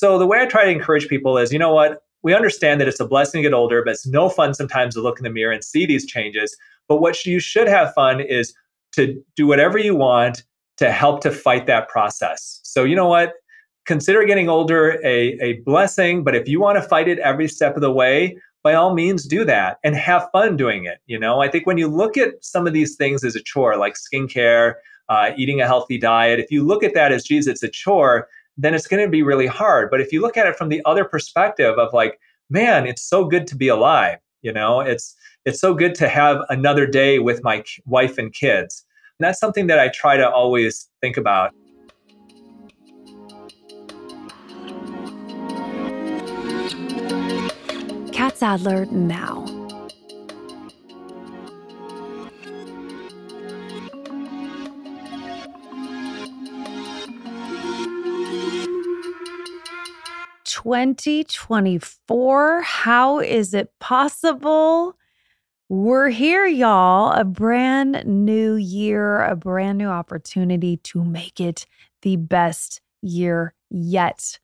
So the way I try to encourage people is, you know what? We understand that it's a blessing to get older, but it's no fun sometimes to look in the mirror and see these changes. But what you should have fun is to do whatever you want to help to fight that process. So you know what? Consider getting older a, a blessing, but if you want to fight it every step of the way, by all means do that and have fun doing it. You know, I think when you look at some of these things as a chore, like skincare, uh, eating a healthy diet, if you look at that as, geez, it's a chore, then it's going to be really hard. But if you look at it from the other perspective of like, man, it's so good to be alive. You know, it's it's so good to have another day with my wife and kids. And that's something that I try to always think about. Catt Sadler now. Twenty twenty four. How is it possible? We're here, y'all. A brand new year, a brand new opportunity to make it the best year yet.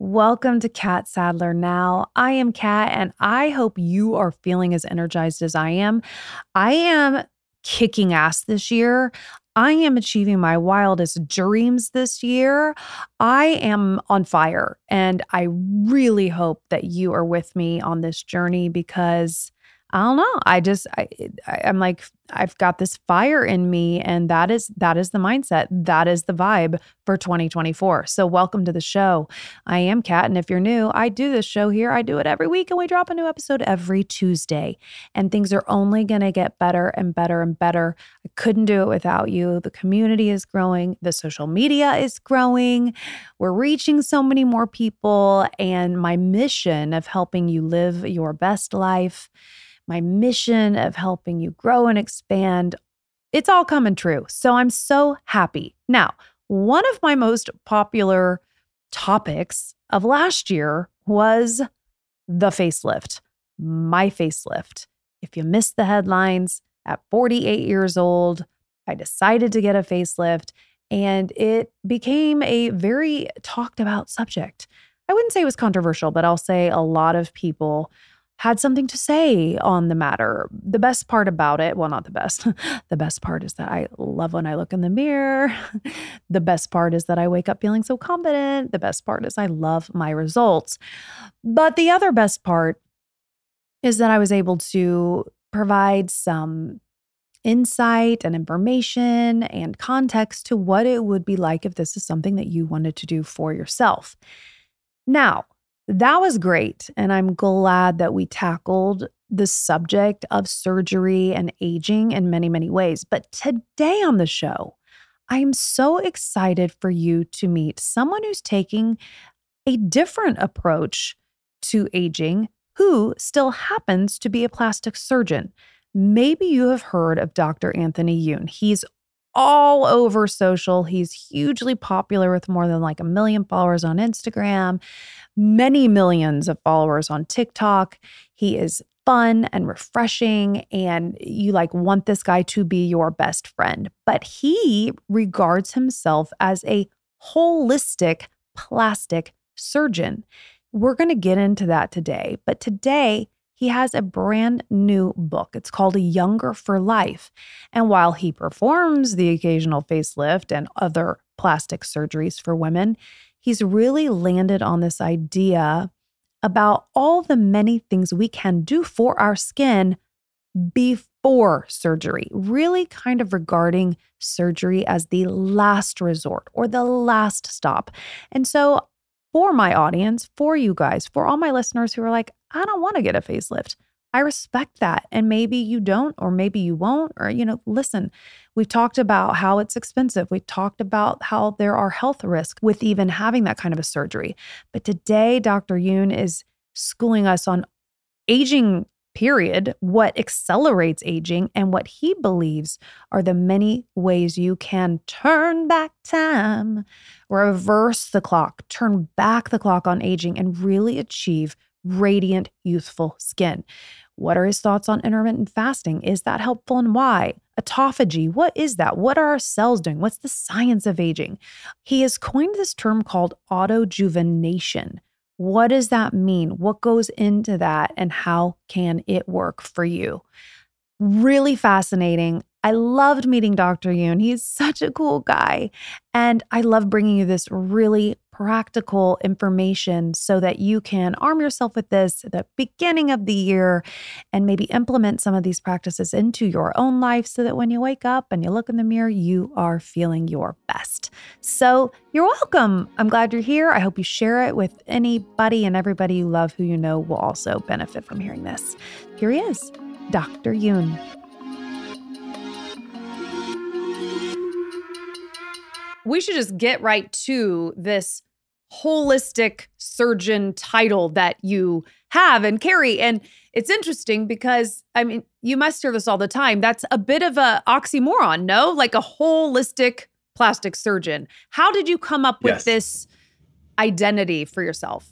Welcome to Catt Sadler Now. I am Catt, and I hope you are feeling as energized as I am. I am kicking ass this year. I am achieving my wildest dreams this year. I am on fire, and I really hope that you are with me on this journey because I don't know. I just I, I am like I've got this fire in me and that is that is the mindset. That is the vibe for 2024. So welcome to the show. I am Catt and if you're new, I do this show here. I do it every week and we drop a new episode every Tuesday. And things are only going to get better and better and better. I couldn't do it without you. The community is growing, the social media is growing. We're reaching so many more people and my mission of helping you live your best life my mission of helping you grow and expand. It's all coming true. So I'm so happy. Now, one of my most popular topics of last year was the facelift, my facelift. If you missed the headlines, at 48 years old, I decided to get a facelift and it became a very talked about subject. I wouldn't say it was controversial, but I'll say a lot of people had something to say on the matter. The best part about it, well, not the best, the best part is that I love when I look in the mirror. the best part is that I wake up feeling so confident. The best part is I love my results. But the other best part is that I was able to provide some insight and information and context to what it would be like if this is something that you wanted to do for yourself. Now, that was great. And I'm glad that we tackled the subject of surgery and aging in many, many ways. But today on the show, I am so excited for you to meet someone who's taking a different approach to aging who still happens to be a plastic surgeon. Maybe you have heard of Dr. Anthony Youn. He's all over social. He's hugely popular with more than like a million followers on Instagram many millions of followers on TikTok. He is fun and refreshing and you like want this guy to be your best friend. But he regards himself as a holistic plastic surgeon. We're going to get into that today, but today he has a brand new book. It's called A Younger for Life. And while he performs the occasional facelift and other plastic surgeries for women, he's really landed on this idea about all the many things we can do for our skin before surgery, really kind of regarding surgery as the last resort or the last stop. And so, for my audience, for you guys, for all my listeners who are like, I don't want to get a facelift, I respect that. And maybe you don't, or maybe you won't, or, you know, listen, we've talked about how it's expensive. We've talked about how there are health risks with even having that kind of a surgery. But today, Dr. Youn is schooling us on aging, period, what accelerates aging, and what he believes are the many ways you can turn back time, reverse the clock, turn back the clock on aging, and really achieve radiant, youthful skin. What are his thoughts on intermittent fasting? Is that helpful and why? Autophagy, what is that? What are our cells doing? What's the science of aging? He has coined this term called autojuvenation. What does that mean? What goes into that? And how can it work for you? Really fascinating. I loved meeting Dr. Youn. He's such a cool guy. And I love bringing you this really practical information so that you can arm yourself with this at the beginning of the year and maybe implement some of these practices into your own life so that when you wake up and you look in the mirror, you are feeling your best. So you're welcome. I'm glad you're here. I hope you share it with anybody and everybody you love who you know will also benefit from hearing this. Here he is, Dr. Youn. We should just get right to this holistic surgeon title that you have and carry. And it's interesting because, I mean, you must hear this all the time. That's a bit of a oxymoron, no? Like a holistic plastic surgeon. How did you come up with yes. this identity for yourself?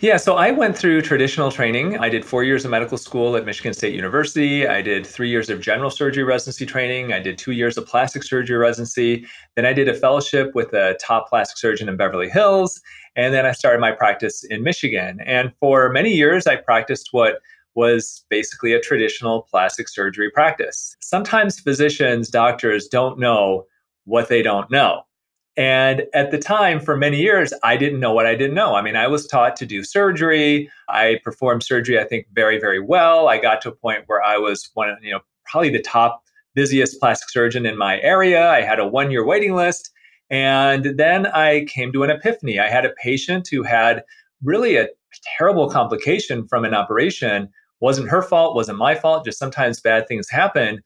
Yeah, so I went through traditional training. I did four years of medical school at Michigan State University. I did three years of general surgery residency training. I did two years of plastic surgery residency. Then I did a fellowship with a top plastic surgeon in Beverly Hills. And then I started my practice in Michigan. And for many years, I practiced what was basically a traditional plastic surgery practice. Sometimes physicians, doctors don't know what they don't know. And at the time, for many years, I didn't know what I didn't know. I mean, I was taught to do surgery. I performed surgery, I think, very, very well. I got to a point where I was one you know, probably the top busiest plastic surgeon in my area. I had a one year waiting list. And then I came to an epiphany. I had a patient who had really a terrible complication from an operation. Wasn't her fault, wasn't my fault, just sometimes bad things happen.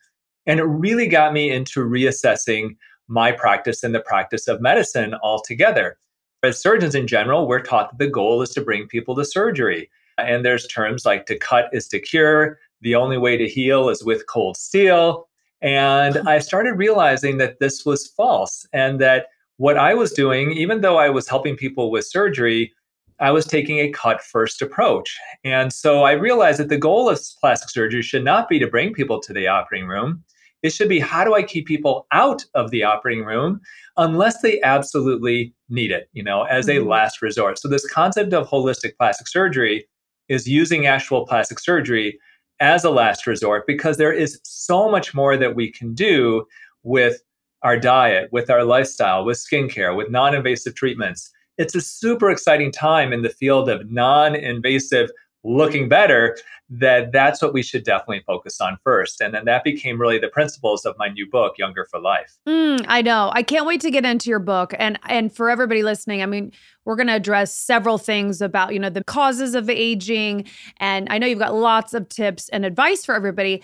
And it really got me into reassessing my practice and the practice of medicine altogether. As surgeons in general, we're taught that the goal is to bring people to surgery. And there's terms like to cut is to cure, the only way to heal is with cold steel. And I started realizing that this was false and that what I was doing, even though I was helping people with surgery, I was taking a cut first approach. And so I realized that the goal of plastic surgery should not be to bring people to the operating room. It should be how do I keep people out of the operating room unless they absolutely need it, you know, as mm-hmm. a last resort. So this concept of holistic plastic surgery is using actual plastic surgery as a last resort because there is so much more that we can do with our diet, with our lifestyle, with skincare, with non-invasive treatments. It's a super exciting time in the field of non-invasive looking better that that's what we should definitely focus on first. And then that became really the principles of my new book younger for life. Mm, i know. I can't wait to get into your book. And and for everybody listening i mean we're going to address several things about you know the causes of aging. And i know you've got lots of tips and advice for everybody.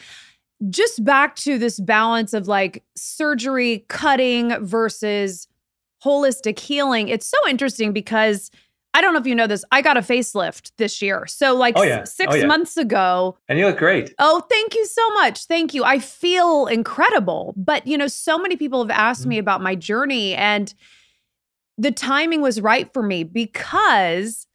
Just back to this balance of like surgery cutting versus holistic healing. It's so interesting because I don't know if you know this. I got a facelift this year. So, like oh, yeah. six oh, yeah. months ago. And you look great. Oh, thank you so much. Thank you. I feel incredible. But, you know, so many people have asked mm-hmm. me about my journey, and the timing was right for me because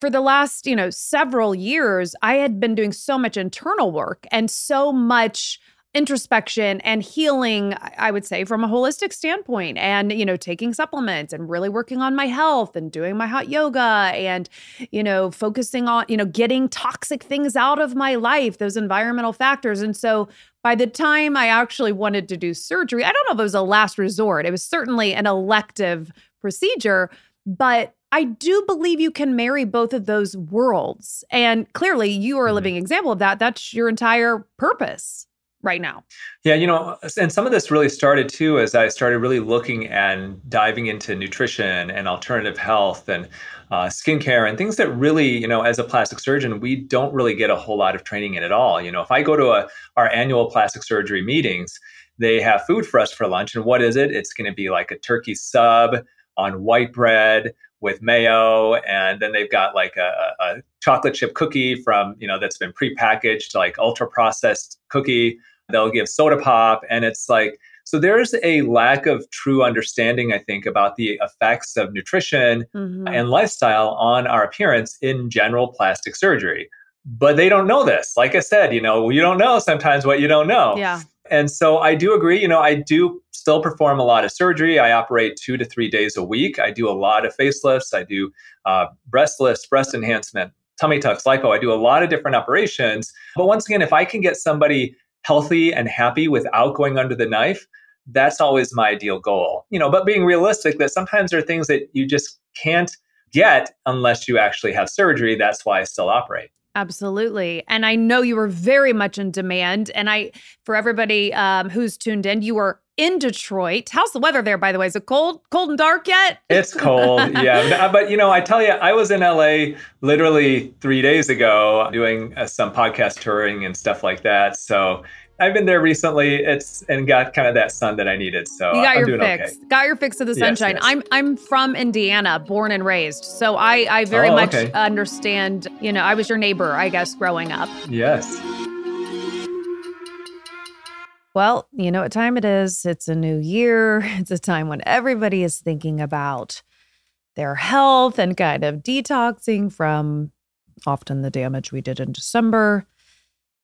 for the last, you know, several years, I had been doing so much internal work and so much introspection and healing i would say from a holistic standpoint and you know taking supplements and really working on my health and doing my hot yoga and you know focusing on you know getting toxic things out of my life those environmental factors and so by the time i actually wanted to do surgery i don't know if it was a last resort it was certainly an elective procedure but I do believe you can marry both of those worlds. And clearly, you are a mm-hmm. living example of that. That's your entire purpose right now? Yeah, you know, and some of this really started too as I started really looking and diving into nutrition and alternative health and uh, skincare and things that really, you know, as a plastic surgeon, we don't really get a whole lot of training in at all. You know, if I go to a, our annual plastic surgery meetings, they have food for us for lunch. And what is it? It's going to be like a turkey sub on white bread with mayo and then they've got like a, a chocolate chip cookie from you know that's been prepackaged like ultra processed cookie they'll give soda pop and it's like so there's a lack of true understanding i think about the effects of nutrition mm-hmm. and lifestyle on our appearance in general plastic surgery but they don't know this like i said you know you don't know sometimes what you don't know yeah And so I do agree, you know, I do still perform a lot of surgery. I operate two to three days a week. I do a lot of facelifts. I do uh, breast lifts, breast enhancement, tummy tucks, lipo. I do a lot of different operations. But once again, if I can get somebody healthy and happy without going under the knife, that's always my ideal goal. You know, but being realistic that sometimes there are things that you just can't get unless you actually have surgery. That's why I still operate. Absolutely. And I know you were very much in demand. And I, for everybody um, who's tuned in, you were in Detroit. How's the weather there, by the way? Is it cold, cold and dark yet? It's cold, yeah. But you know, I tell you, I was in LA literally three days ago doing uh, some podcast touring and stuff like that. So I've been there recently. It's and got kind of that sun that I needed. So you got I'm your fix. Okay. Got your fix of the sunshine. Yes, yes. I'm I'm from Indiana, born and raised. So I I very oh, much okay. understand. You know, I was your neighbor, I guess, growing up. Yes. Well, you know what time it is. It's a new year. It's a time when everybody is thinking about their health and kind of detoxing from often the damage we did in December.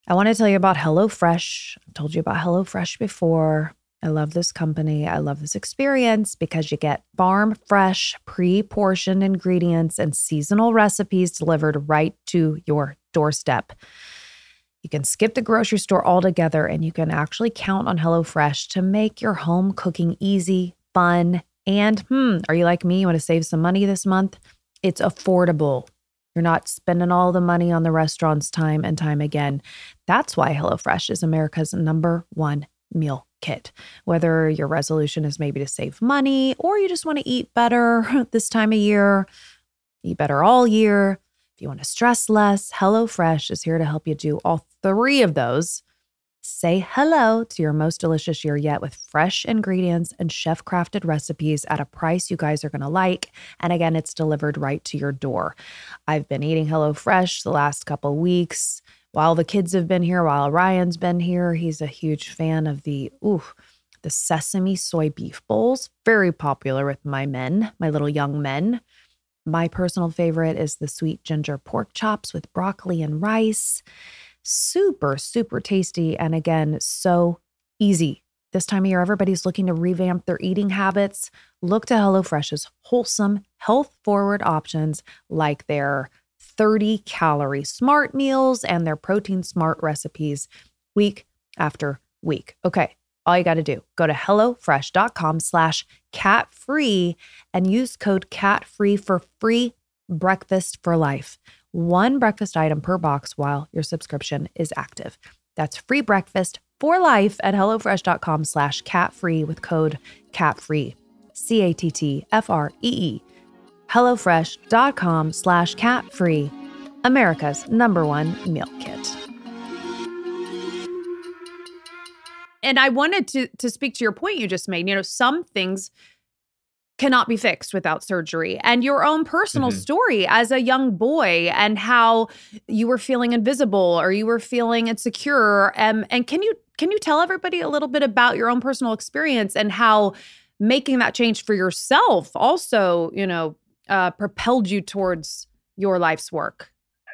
I want to tell you about HelloFresh. I told you about HelloFresh before. I love this company. I love this experience because you get farm fresh, pre portioned ingredients and seasonal recipes delivered right to your doorstep. You can skip the grocery store altogether and you can actually count on HelloFresh to make your home cooking easy, fun, and hmm, are you like me? You want to save some money this month? It's affordable. You're not spending all the money on the restaurants time and time again. That's why HelloFresh is America's number one meal kit. Whether your resolution is maybe to save money or you just want to eat better this time of year, eat better all year. You want to stress less, HelloFresh is here to help you do all three of those. Say hello to your most delicious year yet with fresh ingredients and chef crafted recipes at a price you guys are going to like. And again, it's delivered right to your door. I've been eating HelloFresh the last couple weeks while the kids have been here, while Ryan's been here. He's a huge fan of the, ooh, the sesame soy beef bowls. Very popular with my men, my little young men. My personal favorite is the sweet ginger pork chops with broccoli and rice super, super tasty. And again, so easy. This time of year, everybody's looking to revamp their eating habits. Look to HelloFresh's wholesome, health forward options like their 30 calorie smart meals and their protein smart recipes week after week. Okay, all you got to do go to hellofresh.com slash catt free and use code catt free for free breakfast for life one breakfast item per box while your subscription is active. That's free breakfast for life at HelloFresh.com slash cattfree with code CATTFREE. C A T T F R E E. HelloFresh.com slash cattfree. America's number one meal kit. And I wanted to to speak to your point you just made. You know, some things cannot be fixed without surgery and your own personal mm-hmm. story as a young boy and how you were feeling invisible or you were feeling insecure um, and can you can you tell everybody a little bit about your own personal experience and how making that change for yourself also you know uh, propelled you towards your life's work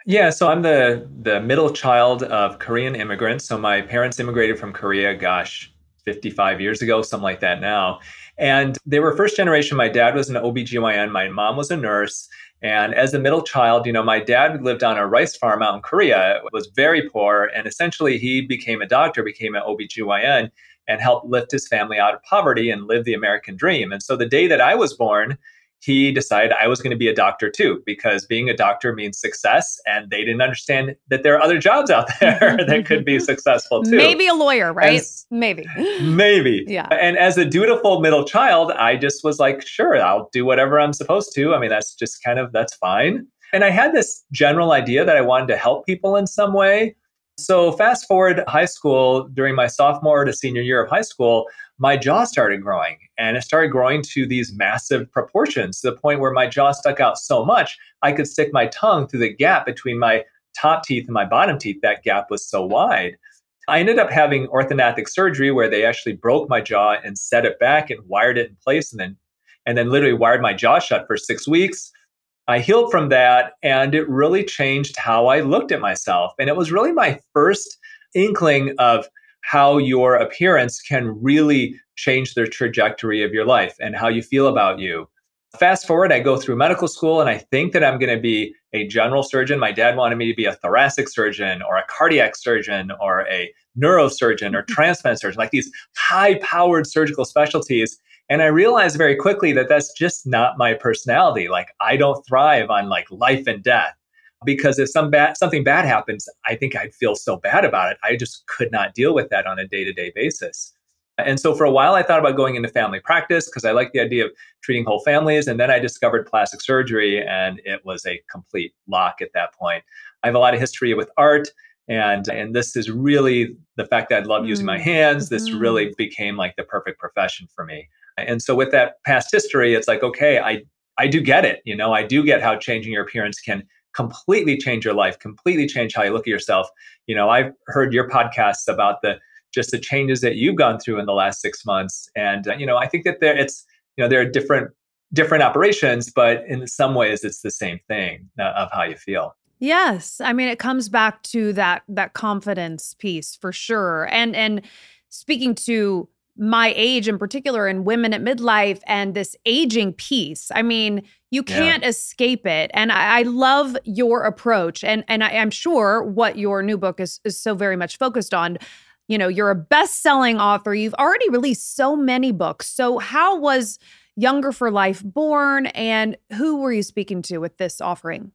yeah, so I'm the the middle child of Korean immigrants. So my parents immigrated from Korea, gosh, 55 years ago, something like that now. And they were first generation. My dad was an OBGYN, my mom was a nurse. And as a middle child, you know, my dad lived on a rice farm out in Korea, was very poor. And essentially, he became a doctor, became an OBGYN, and helped lift his family out of poverty and live the American dream. And so the day that I was born, he decided I was going to be a doctor too, because being a doctor means success. And they didn't understand that there are other jobs out there that could be successful too. Maybe a lawyer, right? maybe. Maybe. Yeah. And as a dutiful middle child, I just was like, sure, I'll do whatever I'm supposed to. I mean, that's just kind of, that's fine. And I had this general idea that I wanted to help people in some way. So, fast forward high school, during my sophomore to senior year of high school, my jaw started growing and it started growing to these massive proportions to the point where my jaw stuck out so much I could stick my tongue through the gap between my top teeth and my bottom teeth. That gap was so wide. I ended up having orthodontic surgery where they actually broke my jaw and set it back and wired it in place and then and then literally wired my jaw shut for 6 weeks. I healed from that and it really changed how I looked at myself and it was really my first inkling of how your appearance can really change the trajectory of your life and how you feel about you. Fast forward, I go through medical school and I think that I'm going to be a general surgeon. My dad wanted me to be a thoracic surgeon or a cardiac surgeon or a neurosurgeon or mm-hmm. transplant surgeon, like these high powered surgical specialties. And I realized very quickly that that's just not my personality. Like I don't thrive on like life and death because if some bad something bad happens, I think I'd feel so bad about it. I just could not deal with that on a day-to-day basis. And so for a while I thought about going into family practice because I like the idea of treating whole families and then I discovered plastic surgery and it was a complete lock at that point. I have a lot of history with art and and this is really the fact that I love using my mm, hands this mm-hmm. really became like the perfect profession for me. And so with that past history it's like okay, I I do get it, you know, I do get how changing your appearance can completely change your life, completely change how you look at yourself. You know, I've heard your podcasts about the just the changes that you've gone through in the last six months, and uh, you know, I think that there it's you know there are different different operations, but in some ways it's the same thing uh, of how you feel. Yes, I mean it comes back to that that confidence piece for sure, and and speaking to my age in particular and women at midlife and this aging piece. I mean, you can't yeah. escape it. And I, I, love your approach. And and I, am sure what your new book is is so very much focused on. You know, you're a best-selling author. You've already released so many books. So how was Younger for Life born and who were you speaking to with this offering?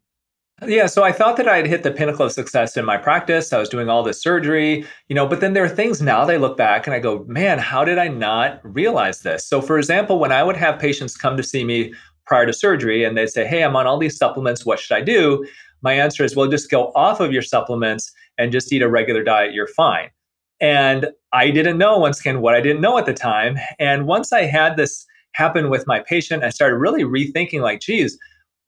Yeah, so I thought that I'd hit the pinnacle of success in my practice. I was doing all this surgery, you know, but then there are things now that I look back and I go, man, how did I not realize this? So, for example, when I would have patients come to see me prior to surgery and they'd say, hey, I'm on all these supplements, what should I do? My answer is, well, just go off of your supplements and just eat a regular diet, you're fine. And I didn't know, once again, what I didn't know at the time. And once I had this happen with my patient, I started really rethinking, like, geez,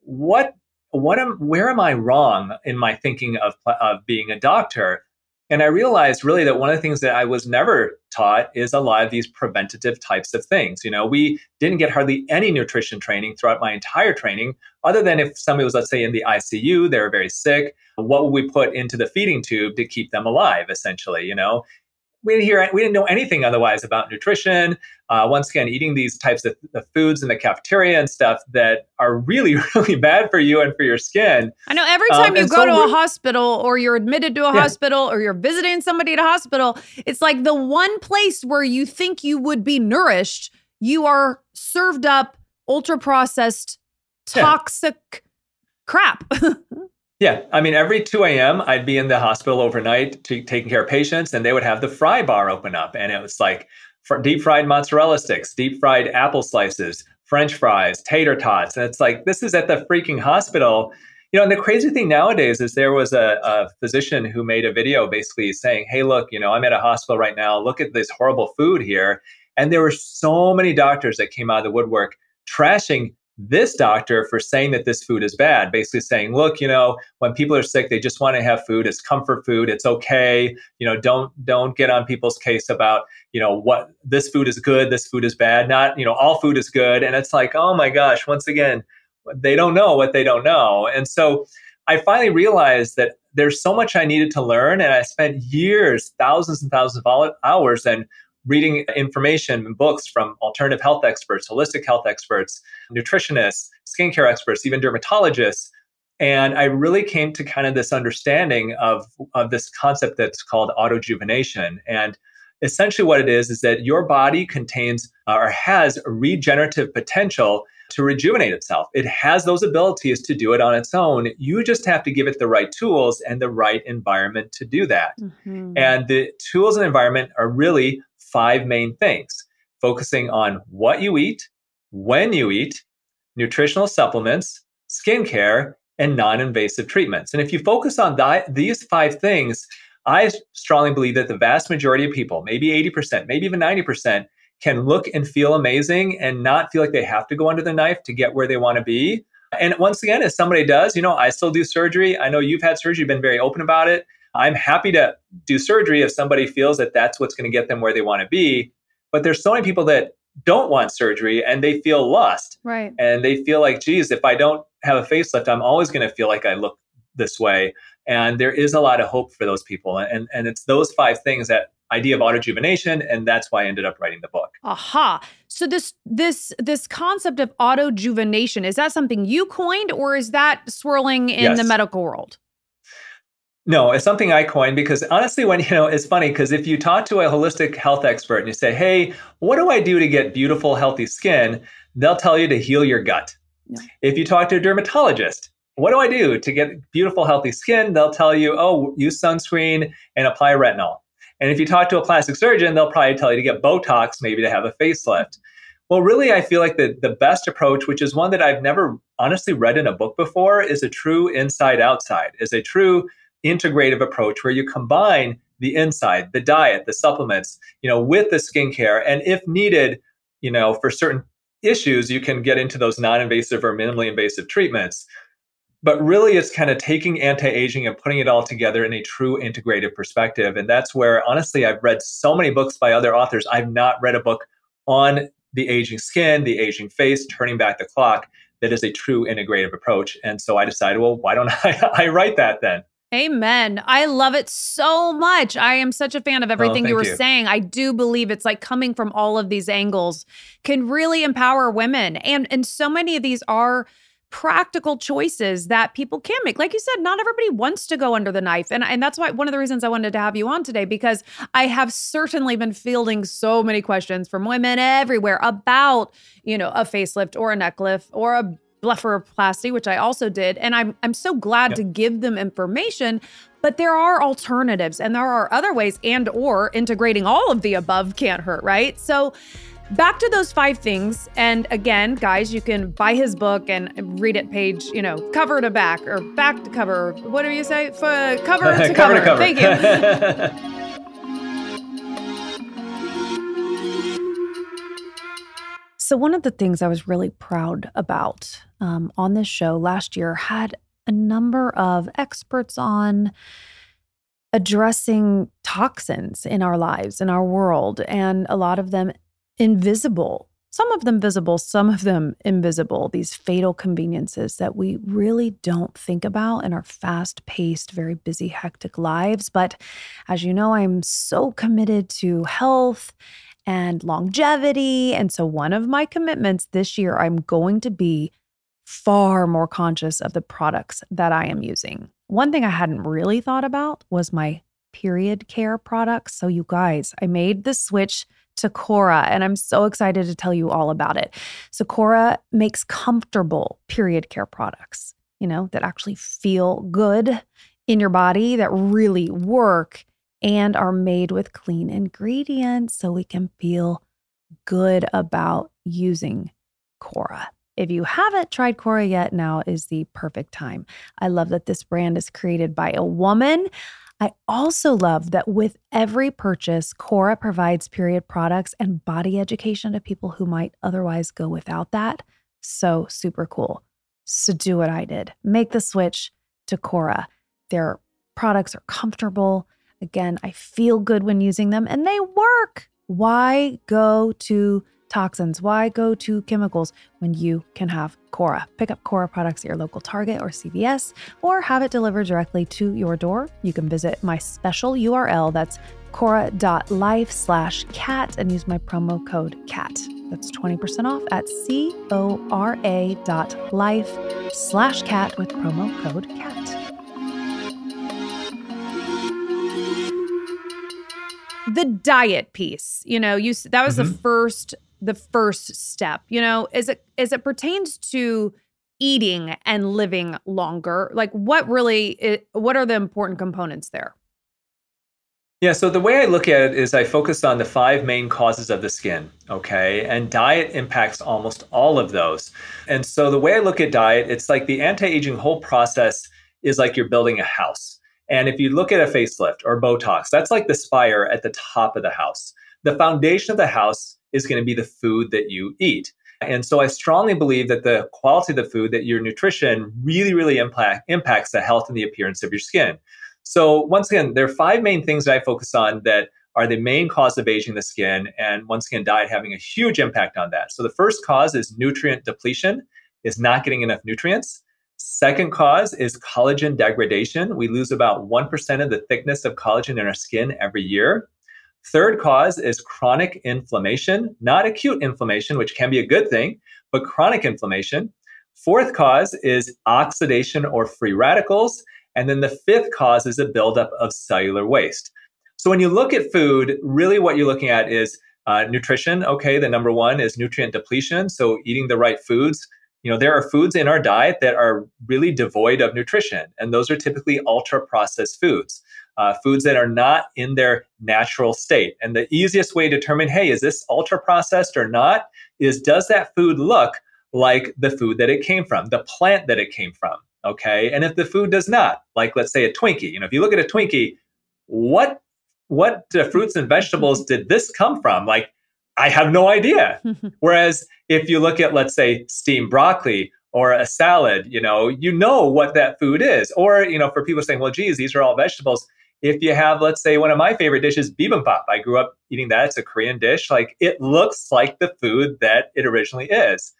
what what am where am I wrong in my thinking of of being a doctor? And I realized really that one of the things that I was never taught is a lot of these preventative types of things. You know, we didn't get hardly any nutrition training throughout my entire training, other than if somebody was, let's say, in the ICU, they were very sick. What would we put into the feeding tube to keep them alive, essentially? You know, we didn't hear we didn't know anything otherwise about nutrition uh, once again eating these types of, of, foods in the cafeteria and stuff that are really really bad for you and for your skin i know every time um, you go so to a hospital or you're admitted to a yeah. hospital or you're visiting somebody at a hospital it's like the one place where you think you would be nourished you are served up ultra processed toxic yeah. crap Yeah, I mean, every 2 a.m., I'd be in the hospital overnight taking care of patients, and they would have the fry bar open up. And it was like deep fried mozzarella sticks, deep fried apple slices, French fries, tater tots. And it's like, this is at the freaking hospital. You know, and the crazy thing nowadays is there was a, a physician who made a video basically saying, hey, look, you know, I'm at a hospital right now. Look at this horrible food here. And there were so many doctors that came out of the woodwork trashing this doctor for saying that this food is bad, basically saying, look, you know, when people are sick, they just want to have food. It's comfort food. It's okay. You know, don't don't get on people's case about, you know, what this food is good, this food is bad. Not, you know, all food is good. And it's like, oh my gosh, once again, they don't know what they don't know. And so I finally realized that there's so much I needed to learn. And I spent years, thousands and thousands of hours and reading information and books from alternative health experts, holistic health experts, nutritionists, skincare experts, even dermatologists. And I really came to kind of this understanding of, of this concept that's called autojuvenation. And essentially, what it is is that your body contains uh, or has regenerative potential to rejuvenate itself. It has those abilities to do it on its own. You just have to give it the right tools and the right environment to do that. Mm-hmm. And the tools and environment are really five main things focusing on what you eat, when you eat, nutritional supplements, skincare, and non invasive treatments. And if you focus on these five things, I strongly believe that the vast majority of people, maybe 80%, maybe even 90%, can look and feel amazing and not feel like they have to go under the knife to get where they want to be. And once again, if somebody does, you know, I still do surgery. I know you've had surgery, been very open about it. I'm happy to do surgery if somebody feels that that's what's going to get them where they want to be. But there's so many people that don't want surgery and they feel lost. Right. And they feel like, geez, if I don't have a facelift, I'm always going to feel like I look this way. And there is a lot of hope for those people. And, and it's those five things that idea of autojuvenation, and that's why I ended up writing the book. Aha. So this this this concept of autojuvenation is that something you coined, or is that swirling in yes. the medical world? No, it's something I coined because honestly, when you know, it's funny because if you talk to a holistic health expert and you say, "Hey, what do I do to get beautiful, healthy skin?" They'll tell you to heal your gut. Yeah. If you talk to a dermatologist, what do I do to get beautiful, healthy skin? They'll tell you, oh, use sunscreen and apply retinol. And if you talk to a plastic surgeon, they'll probably tell you to get Botox, maybe to have a facelift. Well, really, I feel like the, the best approach, which is one that I've never honestly read in a book before, is a true inside outside, is a true integrative approach where you combine the inside, the diet, the supplements, you know, with the skincare. And if needed, you know, for certain issues, you can get into those non-invasive or minimally invasive treatments. But really, it's kind of taking anti-aging and putting it all together in a true integrative perspective. And that's where, honestly, I've read so many books by other authors. I've not read a book on the aging skin, the aging face, turning back the clock that is a true integrative approach. And so I decided, well, why don't I, I write that then? Amen. I love it so much. I am such a fan of oh, everything oh, you were you. saying. I do believe it's like coming from all of these angles can really empower women. And and so many of these are practical choices that people can make. Like you said, not everybody wants to go under the knife. And, and that's why one of the reasons I wanted to have you on today, because I have certainly been fielding so many questions from women everywhere about, you know, a facelift or a neck lift or a blepharoplasty, which I also did. And I'm I'm so glad yep. to give them information. But there are alternatives and there are other ways and or integrating all of the above can't hurt, right? So back to those five things and again guys you can buy his book and read it page you know cover to back or back to cover what do you say For, cover, to, cover, cover to cover thank you So, one of the things I was really proud about um, on this show last year had a number of experts on addressing toxins in our lives, in our world, and a lot of them invisible. Some of them visible, some of them invisible, these fatal conveniences that we really don't think about in our fast paced, very busy, hectic lives. But as you know, I'm so committed to health and longevity. And so, one of my commitments this year, I'm going to be far more conscious of the products that I am using. One thing I hadn't really thought about was my period care products. So, you guys, I made the switch to Cora, and I'm so excited to tell you all about it. So, Cora makes comfortable period care products, you know, that actually feel good in your body, that really work and are made with clean ingredients so we can feel good about using Cora. If you haven't tried Cora yet, now is the perfect time. I love that this brand is created by a woman. I also love that with every purchase, Cora provides period products and body education to people who might otherwise go without that. So super cool. So do what I did make the switch to Cora. Their products are comfortable, Again, I feel good when using them and they work. Why go to toxins? Why go to chemicals when you can have Cora? Pick up Cora products at your local Target or CVS or have it delivered directly to your door. You can visit my special URL that's cora.life slash catt and use my promo code CATT. That's 20% off at C-O-R-A dot life slash catt with promo code CATT. the diet piece you know you that was mm-hmm. the first the first step you know as it as it pertains to eating and living longer like what really it, what are the important components there yeah, so the way I look at it is I focus on the five main causes of the skin, okay? And diet impacts almost all of those. And so the way I look at diet, it's like the anti aging whole process is like you're building a house. And if you look at a facelift or Botox, that's like the spire at the top of the house. The foundation of the house is going to be the food that you eat. And so I strongly believe that the quality of the food, that your nutrition really, really impact, impacts the health and the appearance of your skin. So once again, there are five main things that I focus on that are the main cause of aging the skin. And once again, diet having a huge impact on that. So the first cause is nutrient depletion, is not getting enough nutrients. Second cause is collagen degradation. We lose about 1% of the thickness of collagen in our skin every year. Third cause is chronic inflammation, not acute inflammation, which can be a good thing, but chronic inflammation. Fourth cause is oxidation or free radicals. And then the fifth cause is a buildup of cellular waste. So when you look at food, really what you're looking at is uh, nutrition. Okay, the number one is nutrient depletion. So eating the right foods. You know, there are foods in our diet that are really devoid of nutrition, and those are typically ultra processed foods uh, foods that are not in their natural state. And the easiest way to determine, hey, is this ultra processed or not, is does that food look like the food that it came from, the plant that it came from? Okay. And if the food does not, like let's say a Twinkie, you know, if you look at a Twinkie, what what uh, fruits and vegetables did this come from? Like, I have no idea. Whereas if you look at, let's say, steamed broccoli or a salad, you know, you know what that food is. Or, you know, for people saying, well, geez, these are all vegetables if you have, let's say, one of my favorite dishes, bibimbap, I grew up eating that. It's a Korean dish. Like it looks like the food that it originally is.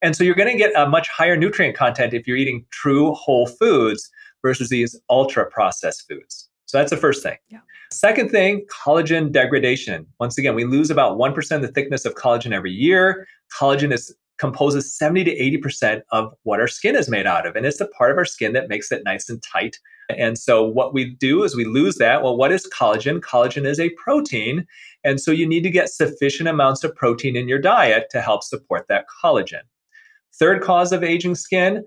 And so you're going to get a much higher nutrient content if you're eating true whole foods versus these ultra processed foods. So that's the first thing. Yeah. Second thing, collagen degradation. Once again, we lose about 1% of the thickness of collagen every year. Collagen is composes 70 to 80% of what our skin is made out of. And it's the part of our skin that makes it nice and tight and so what we do is we lose that. Well, what is collagen? Collagen is a protein. And so you need to get sufficient amounts of protein in your diet to help support that collagen. Third cause of aging skin,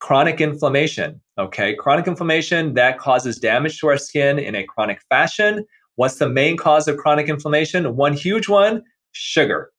chronic inflammation. Okay, chronic inflammation that causes damage to our skin in a chronic fashion. What's the main cause of chronic inflammation? One huge one sugar.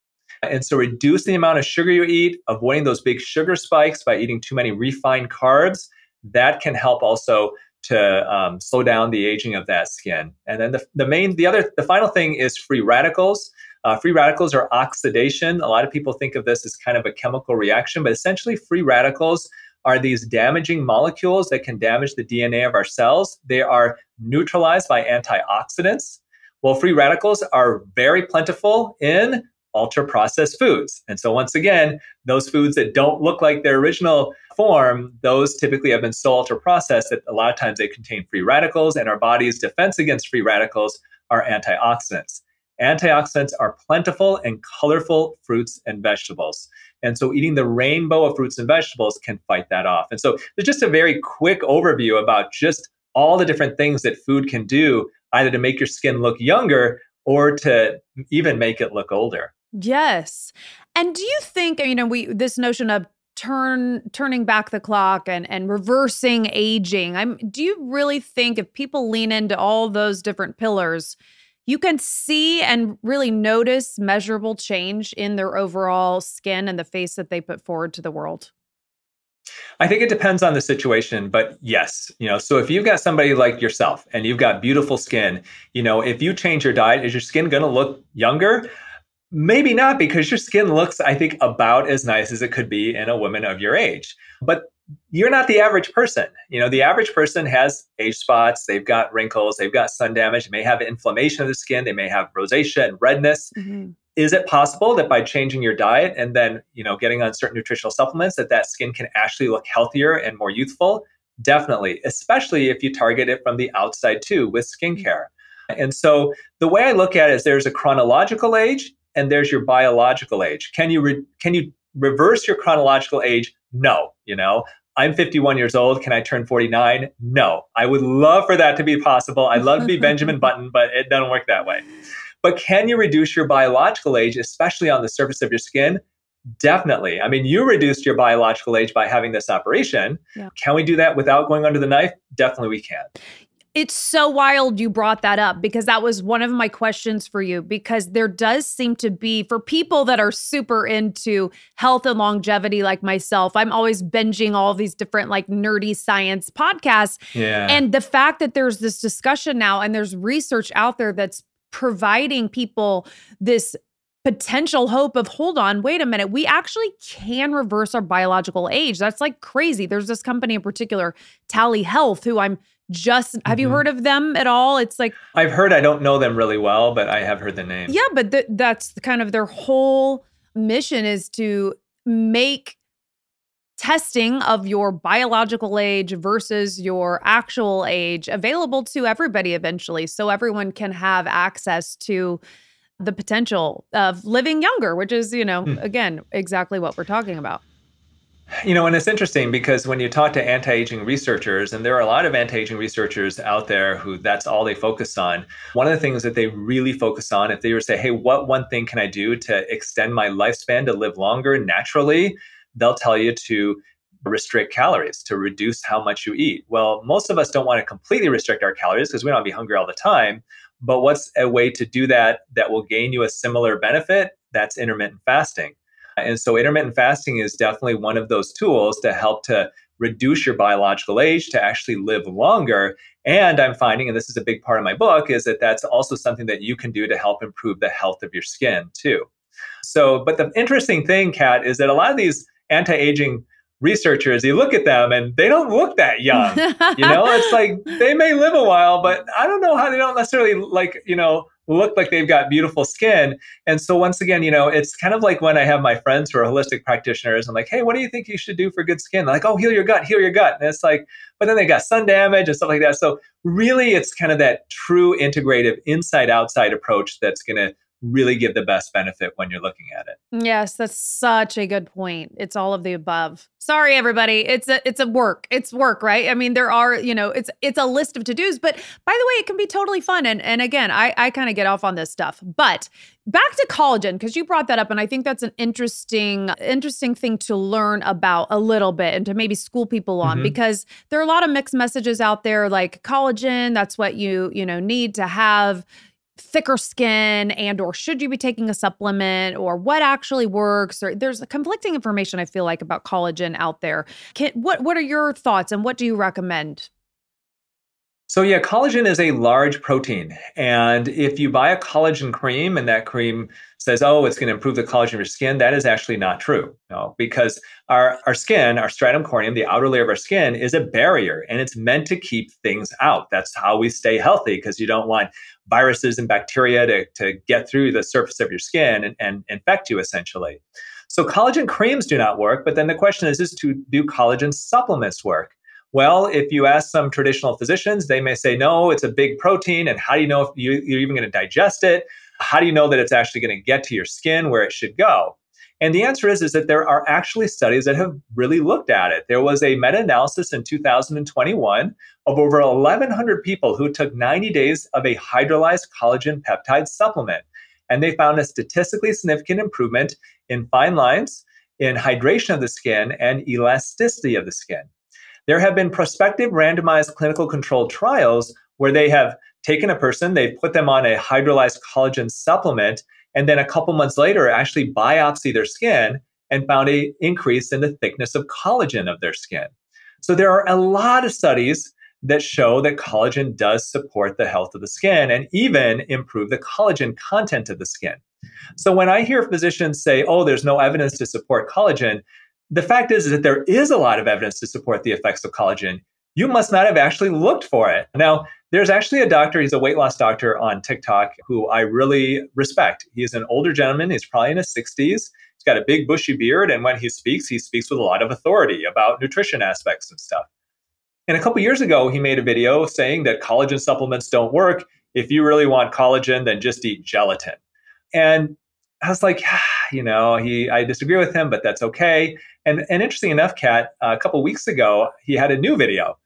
And so reduce the amount of sugar you eat, avoiding those big sugar spikes by eating too many refined carbs. That can help also to um, slow down the aging of that skin. And then the, the main, the other, the final thing is free radicals. Uh, free radicals are oxidation. A lot of people think of this as kind of a chemical reaction, but essentially, free radicals are these damaging molecules that can damage the DNA of our cells. They are neutralized by antioxidants. Well, free radicals are very plentiful in ultra processed foods. And so, once again, those foods that don't look like their original form, those typically have been so ultra processed that a lot of times they contain free radicals, and our body's defense against free radicals are antioxidants. Antioxidants are plentiful in colorful fruits and vegetables. And so, eating the rainbow of fruits and vegetables can fight that off. And so, there's just a very quick overview about just all the different things that food can do, either to make your skin look younger or to even make it look older. Yes. And do you think, you know, we this notion of turn turning back the clock and and reversing aging. I'm do you really think if people lean into all those different pillars, you can see and really notice measurable change in their overall skin and the face that they put forward to the world? I think it depends on the situation, but yes, you know, so if you've got somebody like yourself and you've got beautiful skin, you know, if you change your diet, is your skin going to look younger? Maybe not because your skin looks, I think, about as nice as it could be in a woman of your age. But you're not the average person. You know, the average person has age spots, they've got wrinkles, they've got sun damage, they may have inflammation of the skin, they may have rosacea and redness. Mm-hmm. Is it possible that by changing your diet and then, you know, getting on certain nutritional supplements that that skin can actually look healthier and more youthful? Definitely, especially if you target it from the outside too with skincare. And so the way I look at it is there's a chronological age and there's your biological age. Can you re- can you reverse your chronological age? No, you know. I'm 51 years old. Can I turn 49? No. I would love for that to be possible. I'd love to be Benjamin Button, but it doesn't work that way. But can you reduce your biological age, especially on the surface of your skin? Definitely. I mean, you reduced your biological age by having this operation. Yeah. Can we do that without going under the knife? Definitely we can. It's so wild you brought that up because that was one of my questions for you. Because there does seem to be, for people that are super into health and longevity, like myself, I'm always binging all these different, like nerdy science podcasts. Yeah. And the fact that there's this discussion now and there's research out there that's providing people this potential hope of hold on wait a minute we actually can reverse our biological age that's like crazy there's this company in particular tally health who i'm just have mm-hmm. you heard of them at all it's like i've heard i don't know them really well but i have heard the name yeah but th- that's kind of their whole mission is to make testing of your biological age versus your actual age available to everybody eventually so everyone can have access to the potential of living younger which is you know mm. again exactly what we're talking about you know, and it's interesting because when you talk to anti aging researchers, and there are a lot of anti aging researchers out there who that's all they focus on, one of the things that they really focus on, if they were to say, hey, what one thing can I do to extend my lifespan to live longer naturally? They'll tell you to restrict calories, to reduce how much you eat. Well, most of us don't want to completely restrict our calories because we don't want to be hungry all the time. But what's a way to do that that will gain you a similar benefit? That's intermittent fasting. And so intermittent fasting is definitely one of those tools to help to reduce your biological age to actually live longer. And I'm finding, and this is a big part of my book, is that that's also something that you can do to help improve the health of your skin too. So, but the interesting thing, Catt, is that a lot of these anti aging researchers, you look at them and they don't look that young. you know, it's like they may live a while, but I don't know how they don't necessarily like, you know, look like they've got beautiful skin. And so once again, you know, it's kind of like when I have my friends who are holistic practitioners, I'm like, hey, what do you think you should do for good skin? They're like, oh, heal your gut, heal your gut. And it's like, but then they got sun damage and stuff like that. So really it's kind of that true integrative inside outside approach that's to really give the best benefit when you're looking at it. Yes, that's such a good point. It's all of the above. Sorry everybody. It's a it's a work. It's work, right? I mean, there are, you know, it's it's a list of to-dos, but by the way, it can be totally fun and and again, I I kind of get off on this stuff. But back to collagen because you brought that up and I think that's an interesting interesting thing to learn about a little bit and to maybe school people on mm-hmm. because there are a lot of mixed messages out there like collagen, that's what you, you know, need to have thicker skin and or should you be taking a supplement or what actually works or there's conflicting information i feel like about collagen out there. Can, what what are your thoughts and what do you recommend so yeah collagen is a large protein and if you buy a collagen cream and that cream says oh it's going to improve the collagen of your skin that is actually not true no because our our skin our stratum corneum the outer layer of our skin is a barrier and it's meant to keep things out that's how we stay healthy because you don't want viruses and bacteria to, to get through the surface of your skin and, and infect you essentially. So collagen creams do not work, but then the question is, is to do collagen supplements work? Well, if you ask some traditional physicians, they may say, no, it's a big protein. And how do you know if you, you're even going to digest it? How do you know that it's actually going to get to your skin where it should go? And the answer is, is that there are actually studies that have really looked at it. There was a meta-analysis in 2021 of over 1,100 people who took 90 days of a hydrolyzed collagen peptide supplement. And they found a statistically significant improvement in fine lines, in hydration of the skin, and elasticity of the skin. There have been prospective randomized clinical controlled trials where they have taken a person, they've put them on a hydrolyzed collagen supplement, and then a couple months later actually biopsy their skin and found a increase in the thickness of collagen of their skin. So there are a lot of studies that show that collagen does support the health of the skin and even improve the collagen content of the skin. So when I hear physicians say, "Oh, there's no evidence to support collagen," the fact is, is that there is a lot of evidence to support the effects of collagen. You must not have actually looked for it. Now, there's actually a doctor, he's a weight loss doctor on TikTok who I really respect. He's an older gentleman, he's probably in his 60s. He's got a big bushy beard, and when he speaks, he speaks with a lot of authority about nutrition aspects and stuff. And a couple years ago, he made a video saying that collagen supplements don't work. If you really want collagen, then just eat gelatin. And I was like, ah, you know, he I disagree with him, but that's okay. And and interesting enough, Catt, uh, a couple weeks ago, he had a new video,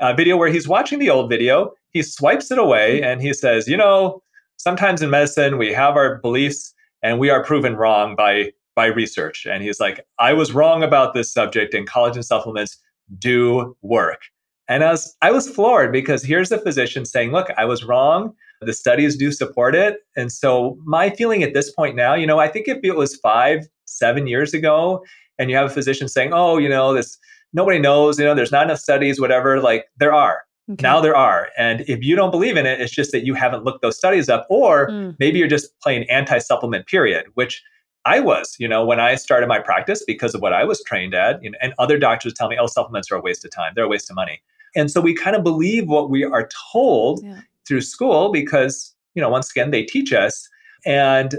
a video where he's watching the old video he swipes it away mm-hmm. and he says, you know, sometimes in medicine we have our beliefs and we are proven wrong by by research. And he's like, I was wrong about this subject and collagen supplements do work. And I was I was floored because here's the physician saying, look, I was wrong. The studies do support it. And so my feeling at this point now, you know, I think if it was five, seven years ago, and you have a physician saying, oh, you know, this nobody knows, you know, there's not enough studies, whatever, like there are. Okay. Now there are. And if you don't believe in it, it's just that you haven't looked those studies up, or mm. maybe you're just playing anti supplement, period, which I was, you know, when I started my practice because of what I was trained at, you know, and other doctors tell me, oh, supplements are a waste of time, they're a waste of money. And so we kind of believe what we are told yeah. through school because, you know, once again, they teach us. And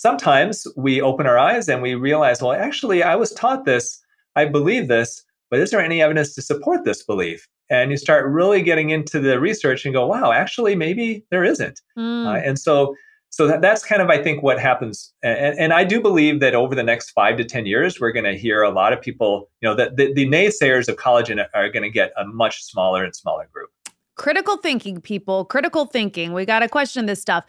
sometimes we open our eyes and we realize, well, actually, I was taught this I believe this, but is there any evidence to support this belief? And you start really getting into the research and go, wow, actually, maybe there isn't. Mm. Uh, and so, so that, that's kind of, I think, what happens. And, and I do believe that over the next five to 10 years, we're going to hear a lot of people, you know, that the, the naysayers of collagen are going to get a much smaller and smaller group. Critical thinking, people, critical thinking. We got to question this stuff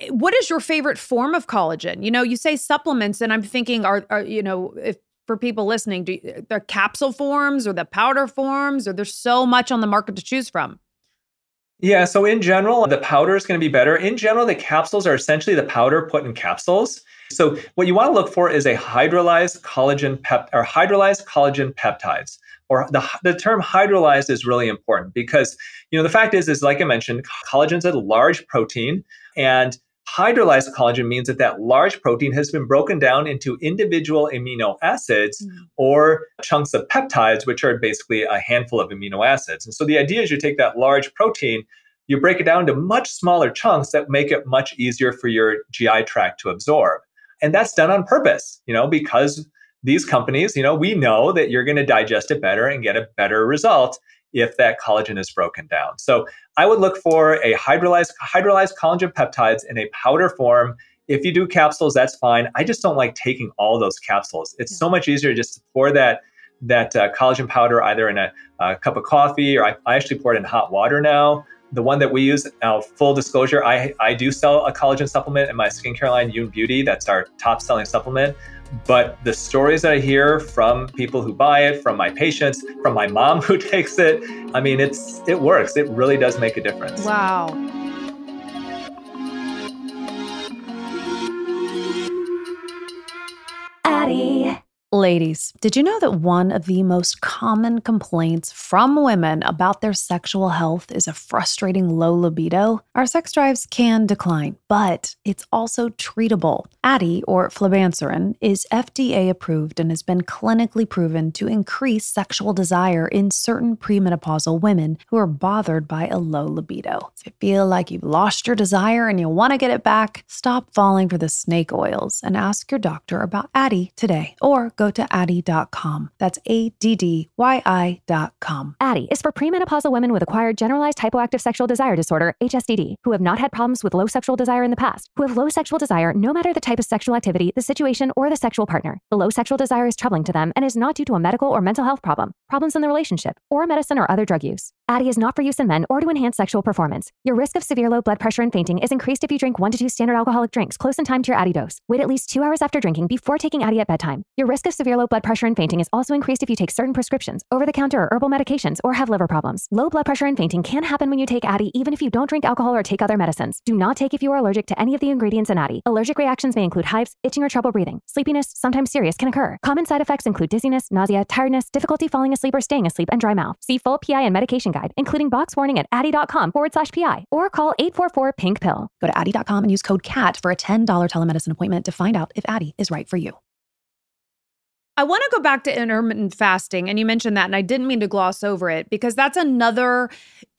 Eh, what is your favorite form of collagen? You know, you say supplements, and I'm thinking, are, are you know, if for people listening? Do eh, the capsule forms or the powder forms, or there's so much on the market to choose from? Yeah, so in general, the powder is going to be better. In general, the capsules are essentially the powder put in capsules. So what you want to look for is a hydrolyzed collagen pep or hydrolyzed collagen peptides. Or the, the term hydrolyzed is really important because you know the fact is is like I mentioned, collagen is a large protein and Hydrolyzed collagen means that that large protein has been broken down into individual amino acids mm. or chunks of peptides, which are basically a handful of amino acids. And so the idea is you take that large protein, you break it down into much smaller chunks that make it much easier for your GI tract to absorb. And that's done on purpose, you know, because these companies, you know, we know that you're going to digest it better and get a better result if that collagen is broken down. So I would look for a hydrolyzed hydrolyzed collagen peptides in a powder form. If you do capsules, that's fine. I just don't like taking all those capsules. It's yeah. so much easier just to pour that that uh, collagen powder either in a, a, cup of coffee or I, I actually pour it in hot water now. The one that we use, now full disclosure, I, I do sell a collagen supplement in my skincare line, Youn Beauty. That's our top selling supplement. But the stories that I hear from people who buy it, from my patients, from my mom who takes it, I mean, it's it works. It really does make a difference. Wow. Addyi. Ladies, did you know that one of the most common complaints from women about their sexual health is a frustrating low libido? Our sex drives can decline, but it's also treatable. Addyi, or flibanserin, is FDA approved and has been clinically proven to increase sexual desire in certain premenopausal women who are bothered by a low libido. If you feel like you've lost your desire and you want to get it back, stop falling for the snake oils and ask your doctor about Addyi today or go to addyi.com. That's A D D Y I.com. Addyi is for premenopausal women with acquired generalized hypoactive sexual desire disorder, HSDD, who have not had problems with low sexual desire in the past, who have low sexual desire no matter the type of sexual activity, the situation, or the sexual partner. The low sexual desire is troubling to them and is not due to a medical or mental health problem, problems in the relationship, or medicine or other drug use. Addyi is not for use in men or to enhance sexual performance. Your risk of severe low blood pressure and fainting is increased if you drink one to two standard alcoholic drinks close in time to your Addyi dose. Wait at least two hours after drinking before taking Addyi at bedtime. Your risk of severe low blood pressure and fainting is also increased if you take certain prescriptions, over the counter or herbal medications, or have liver problems. Low blood pressure and fainting can happen when you take Addyi even if you don't drink alcohol or take other medicines. Do not take if you are allergic to any of the ingredients in Addyi. Allergic reactions may include hives, itching or trouble breathing. Sleepiness, sometimes serious, can occur. Common side effects include dizziness, nausea, tiredness, difficulty falling asleep or staying asleep, and dry mouth. See full PI and medication guide, including box warning at addyi.com forward slash PI or call 844 pink pill. Go to addyi.com and use code CATT for a $10 telemedicine appointment to find out if Addyi is right for you. I want to go back to intermittent fasting, and you mentioned that, and I didn't mean to gloss over it because that's another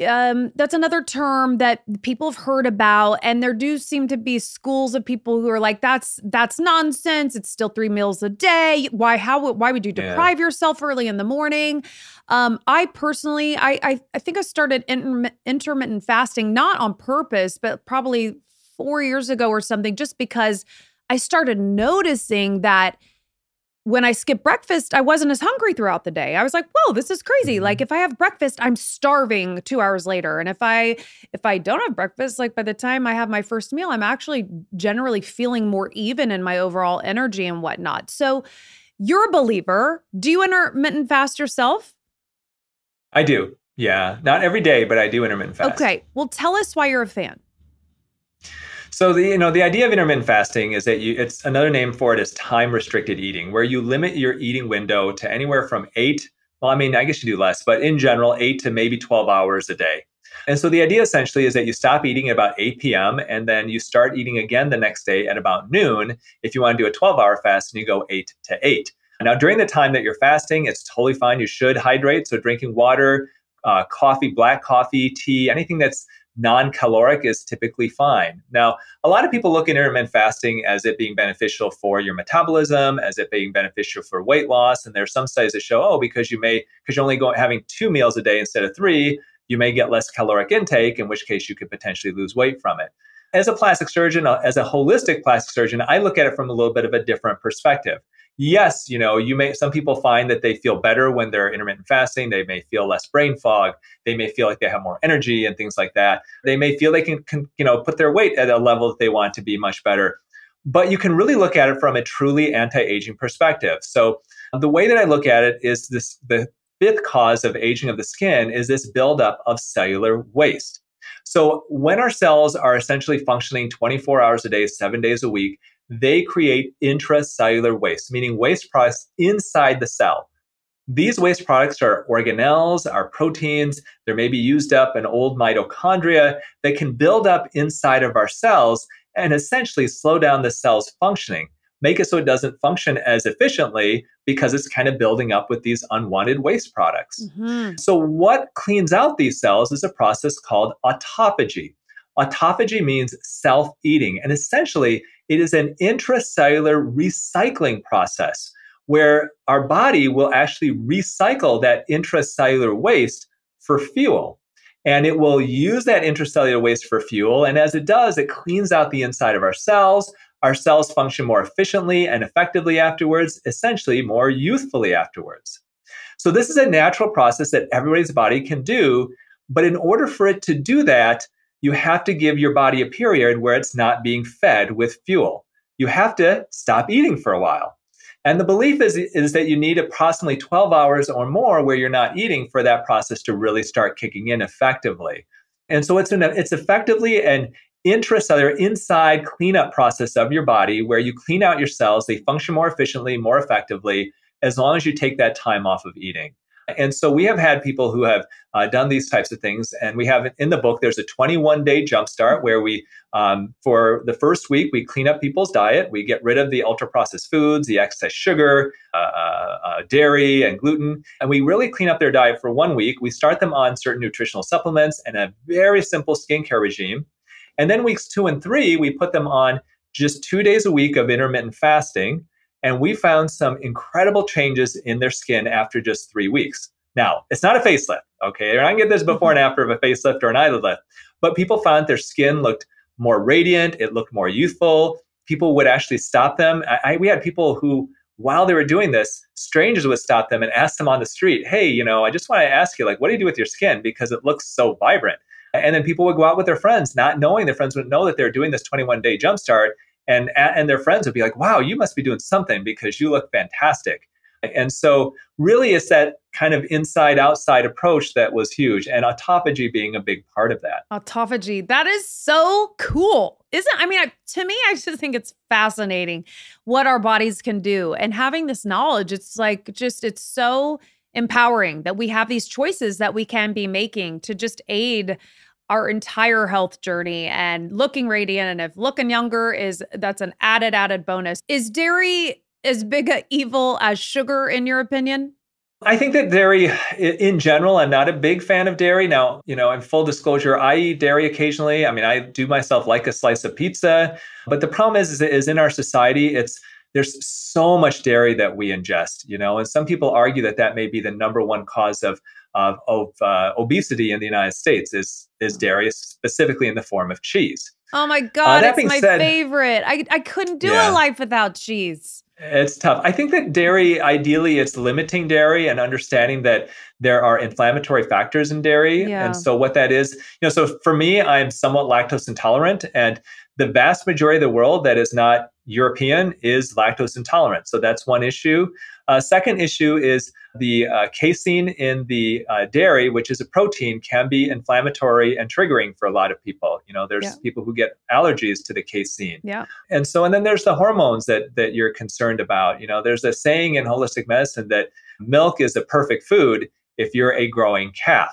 um, that's another term that people have heard about, and there do seem to be schools of people who are like, "That's that's nonsense. It's still three meals a day. Why how why would you deprive yeah. yourself early in the morning?" Um, I personally, I, I I think I started intermittent fasting not on purpose, but probably four years ago or something, just because I started noticing that when I skipped breakfast, I wasn't as hungry throughout the day. I was like, "Whoa, this is crazy! Mm-hmm. Like if I have breakfast, I'm starving 2 hours later, and if I if I don't have breakfast, like by the time I have my first meal, I'm actually generally feeling more even in my overall energy and whatnot." So, you're a believer. Do you intermittent fast yourself? I do. Yeah, not every day, but I do intermittent fast. Okay, well, tell us why you're a fan. So the you know the idea of intermittent fasting is that you it's another name for it is time restricted eating, where you limit your eating window to anywhere from eight. Well, I mean, I guess you do less, but in general, eight to maybe 12 hours a day. And so the idea essentially is that you stop eating at about 8 p.m. and then you start eating again the next day at about noon if you want to do a 12 hour fast and you go 8 to 8. Now, during the time that you're fasting, it's totally fine. You should hydrate. So, drinking water, uh, coffee, black coffee, tea, anything that's non caloric is typically fine. Now, a lot of people look at intermittent fasting as it being beneficial for your metabolism, as it being beneficial for weight loss. And there's some studies that show, oh, because you may, because you're only going having two meals a day instead of three, you may get less caloric intake, in which case you could potentially lose weight from it. As a plastic surgeon, uh, as a holistic plastic surgeon, I look at it from a little bit of a different perspective yes, you know, you may some people find that they feel better when they're intermittent fasting. They may feel less brain fog. They may feel like they have more energy and things like that. They may feel they can, can you know, put their weight at a level that they want to be much better. But you can really look at it from a truly anti-aging perspective. So the way that I look at it is this the fifth cause of aging of the skin is this buildup of cellular waste. So when our cells are essentially functioning 24 hours a day, seven days a week, they create intracellular waste, meaning waste products inside the cell. These waste products are organelles, are proteins. There may be used up in old mitochondria that can build up inside of our cells and essentially slow down the cell's functioning, make it so it doesn't function as efficiently because it's kind of building up with these unwanted waste products. Mm-hmm. So, what cleans out these cells is a process called autophagy. Autophagy means self eating, and essentially, it is an intracellular recycling process where our body will actually recycle that intracellular waste for fuel. And it will use that intracellular waste for fuel. And as it does, it cleans out the inside of our cells. Our cells function more efficiently and effectively afterwards, essentially more youthfully afterwards. So, this is a natural process that everybody's body can do. But in order for it to do that, you have to give your body a period where it's not being fed with fuel. You have to stop eating for a while. And the belief is, is that you need approximately 12 hours or more where you're not eating for that process to really start kicking in effectively. And so it's, an, it's effectively an intracellular inside cleanup process of your body where you clean out your cells, they function more efficiently, more effectively, as long as you take that time off of eating. And so we have had people who have uh, done these types of things. And we have in the book, there's a 21 day jumpstart where we, um, for the first week, we clean up people's diet. We get rid of the ultra processed foods, the excess sugar, uh, uh, uh, dairy, and gluten. And we really clean up their diet for one week. We start them on certain nutritional supplements and a very simple skincare regime. And then weeks two and three, we put them on just two days a week of intermittent fasting and we found some incredible changes in their skin after just three weeks. Now, it's not a facelift, okay? You're not gonna get this before and after of a facelift or an eyelid lift, but people found their skin looked more radiant, it looked more youthful. People would actually stop them. I, I, we had people who, while they were doing this, strangers would stop them and ask them on the street, hey, you know, I just want to ask you, like, what do you do with your skin? Because it looks so vibrant. And then people would go out with their friends, not knowing their friends would know that they're doing this 21 day jumpstart and and their friends would be like wow you must be doing something because you look fantastic. And so really it's that kind of inside outside approach that was huge and autophagy being a big part of that. Autophagy. That is so cool. Isn't i mean to me i just think it's fascinating what our bodies can do and having this knowledge it's like just it's so empowering that we have these choices that we can be making to just aid our entire health journey and looking radiant and if looking younger is that's an added added bonus is dairy as big a evil as sugar in your opinion I think that dairy, in general, I'm not a big fan of dairy. Now, you know, in full disclosure, I eat dairy occasionally. I mean, I do myself like a slice of pizza, but the problem is, is, is in our society, it's there's so much dairy that we ingest, you know, and some people argue that that may be the number one cause of of, of uh, obesity in the United States is is dairy, specifically in the form of cheese. Oh my uh, god, uh, it's my said, favorite. I I couldn't do yeah. a life without cheese. It's tough. I think that dairy, ideally, it's limiting dairy and understanding that there are inflammatory factors in dairy. Yeah. And so, what that is, you know, so for me, I'm somewhat lactose intolerant, and the vast majority of the world that is not European is lactose intolerant. So, that's one issue. Uh, second issue is the uh, casein in the uh, dairy, which is a protein, can be inflammatory and triggering for a lot of people. You know, there's yeah. people who get allergies to the casein. Yeah. And so, and then there's the hormones that that you're concerned about. You know, there's a saying in holistic medicine that milk is a perfect food if you're a growing calf.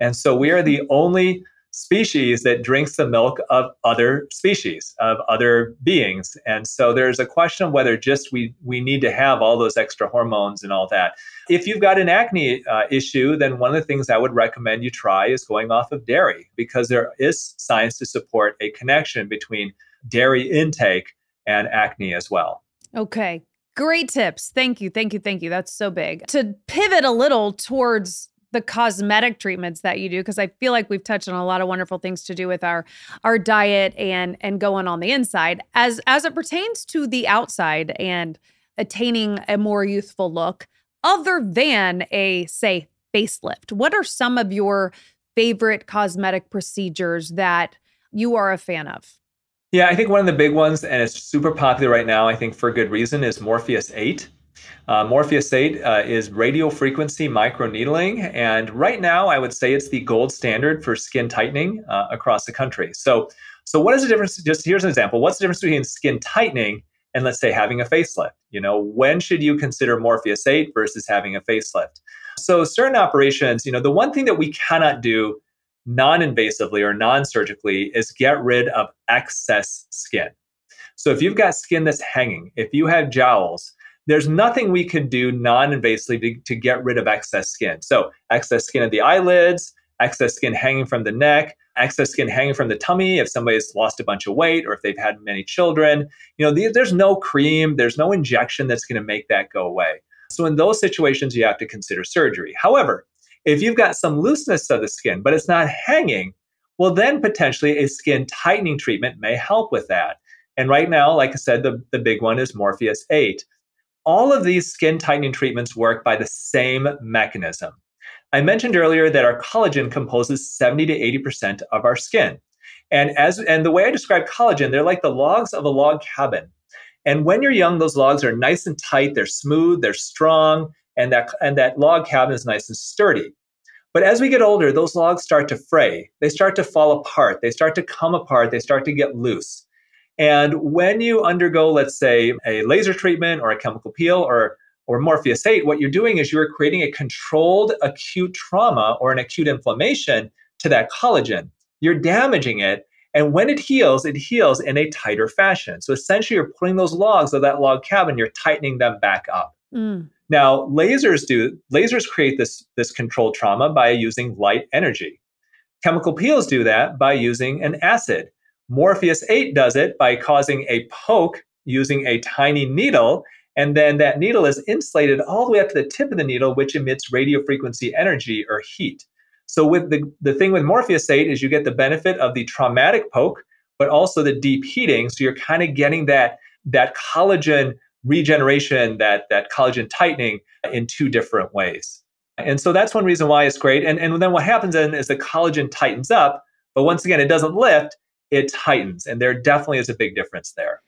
And so we are the only species that drinks the milk of other species of other beings. And so there's a question of whether just we we need to have all those extra hormones and all that. If you've got an acne uh, issue then one of the things i would recommend you try is going off of dairy because there is science to support a connection between dairy intake and acne as well. Okay. Great tips. Thank you. Thank you. Thank you. That's so big. To pivot a little towards the cosmetic treatments that you do because I feel like we've touched on a lot of wonderful things to do with our our diet and and going on the inside. As as it pertains to the outside and attaining a more youthful look other than a say facelift what are some of your favorite cosmetic procedures that you are a fan of? Yeah i think one of the big ones and it's super popular right now i think for good reason is morpheus 8 uh, Morpheus 8 uh, is radio frequency microneedling. And right now, I would say it's the gold standard for skin tightening uh, across the country. So, so what is the difference? Just here's an example. What's the difference between skin tightening and let's say having a facelift? You know, when should you consider Morpheus 8 versus having a facelift? So, certain operations, you know, the one thing that we cannot do non invasively or non surgically is get rid of excess skin. So, if you've got skin that's hanging, if you have jowls, there's nothing we can do non-invasively to, to get rid of excess skin. So excess skin of the eyelids, excess skin hanging from the neck, excess skin hanging from the tummy if somebody's lost a bunch of weight or if they've had many children. You know, the, there's no cream, there's no injection that's going to make that go away. So in those situations, you have to consider surgery. However, if you've got some looseness of the skin, but it's not hanging, well, then potentially a skin tightening treatment may help with that. And right now, like I said, the, the big one is Morpheus 8. All of these skin tightening treatments work by the same mechanism. I mentioned earlier that our collagen composes 70 to 80% of our skin. And as and the way I describe collagen, they're like the logs of a log cabin. And when you're young, those logs are nice and tight, they're smooth, they're strong, and that and that log cabin is nice and sturdy. But as we get older, those logs start to fray. They start to fall apart. They start to come apart. They start to get loose. And when you undergo, let's say, a laser treatment or a chemical peel or or Morpheus 8, what you're doing is you're creating a controlled acute trauma or an acute inflammation to that collagen. You're damaging it. And when it heals, it heals in a tighter fashion. So essentially, you're putting those logs of that log cabin, you're tightening them back up. Mm. Now, lasers do lasers create this, this controlled trauma by using light energy. Chemical peels do that by using an acid. Morpheus 8 does it by causing a poke using a tiny needle. And then that needle is insulated all the way up to the tip of the needle, which emits radio frequency energy or heat. So with the, the thing with Morpheus 8 is you get the benefit of the traumatic poke, but also the deep heating. So you're kind of getting that, that collagen regeneration, that, that collagen tightening in two different ways. And so that's one reason why it's great. And, and then what happens then is the collagen tightens up, but once again, it doesn't lift it tightens. And there definitely is a big difference there.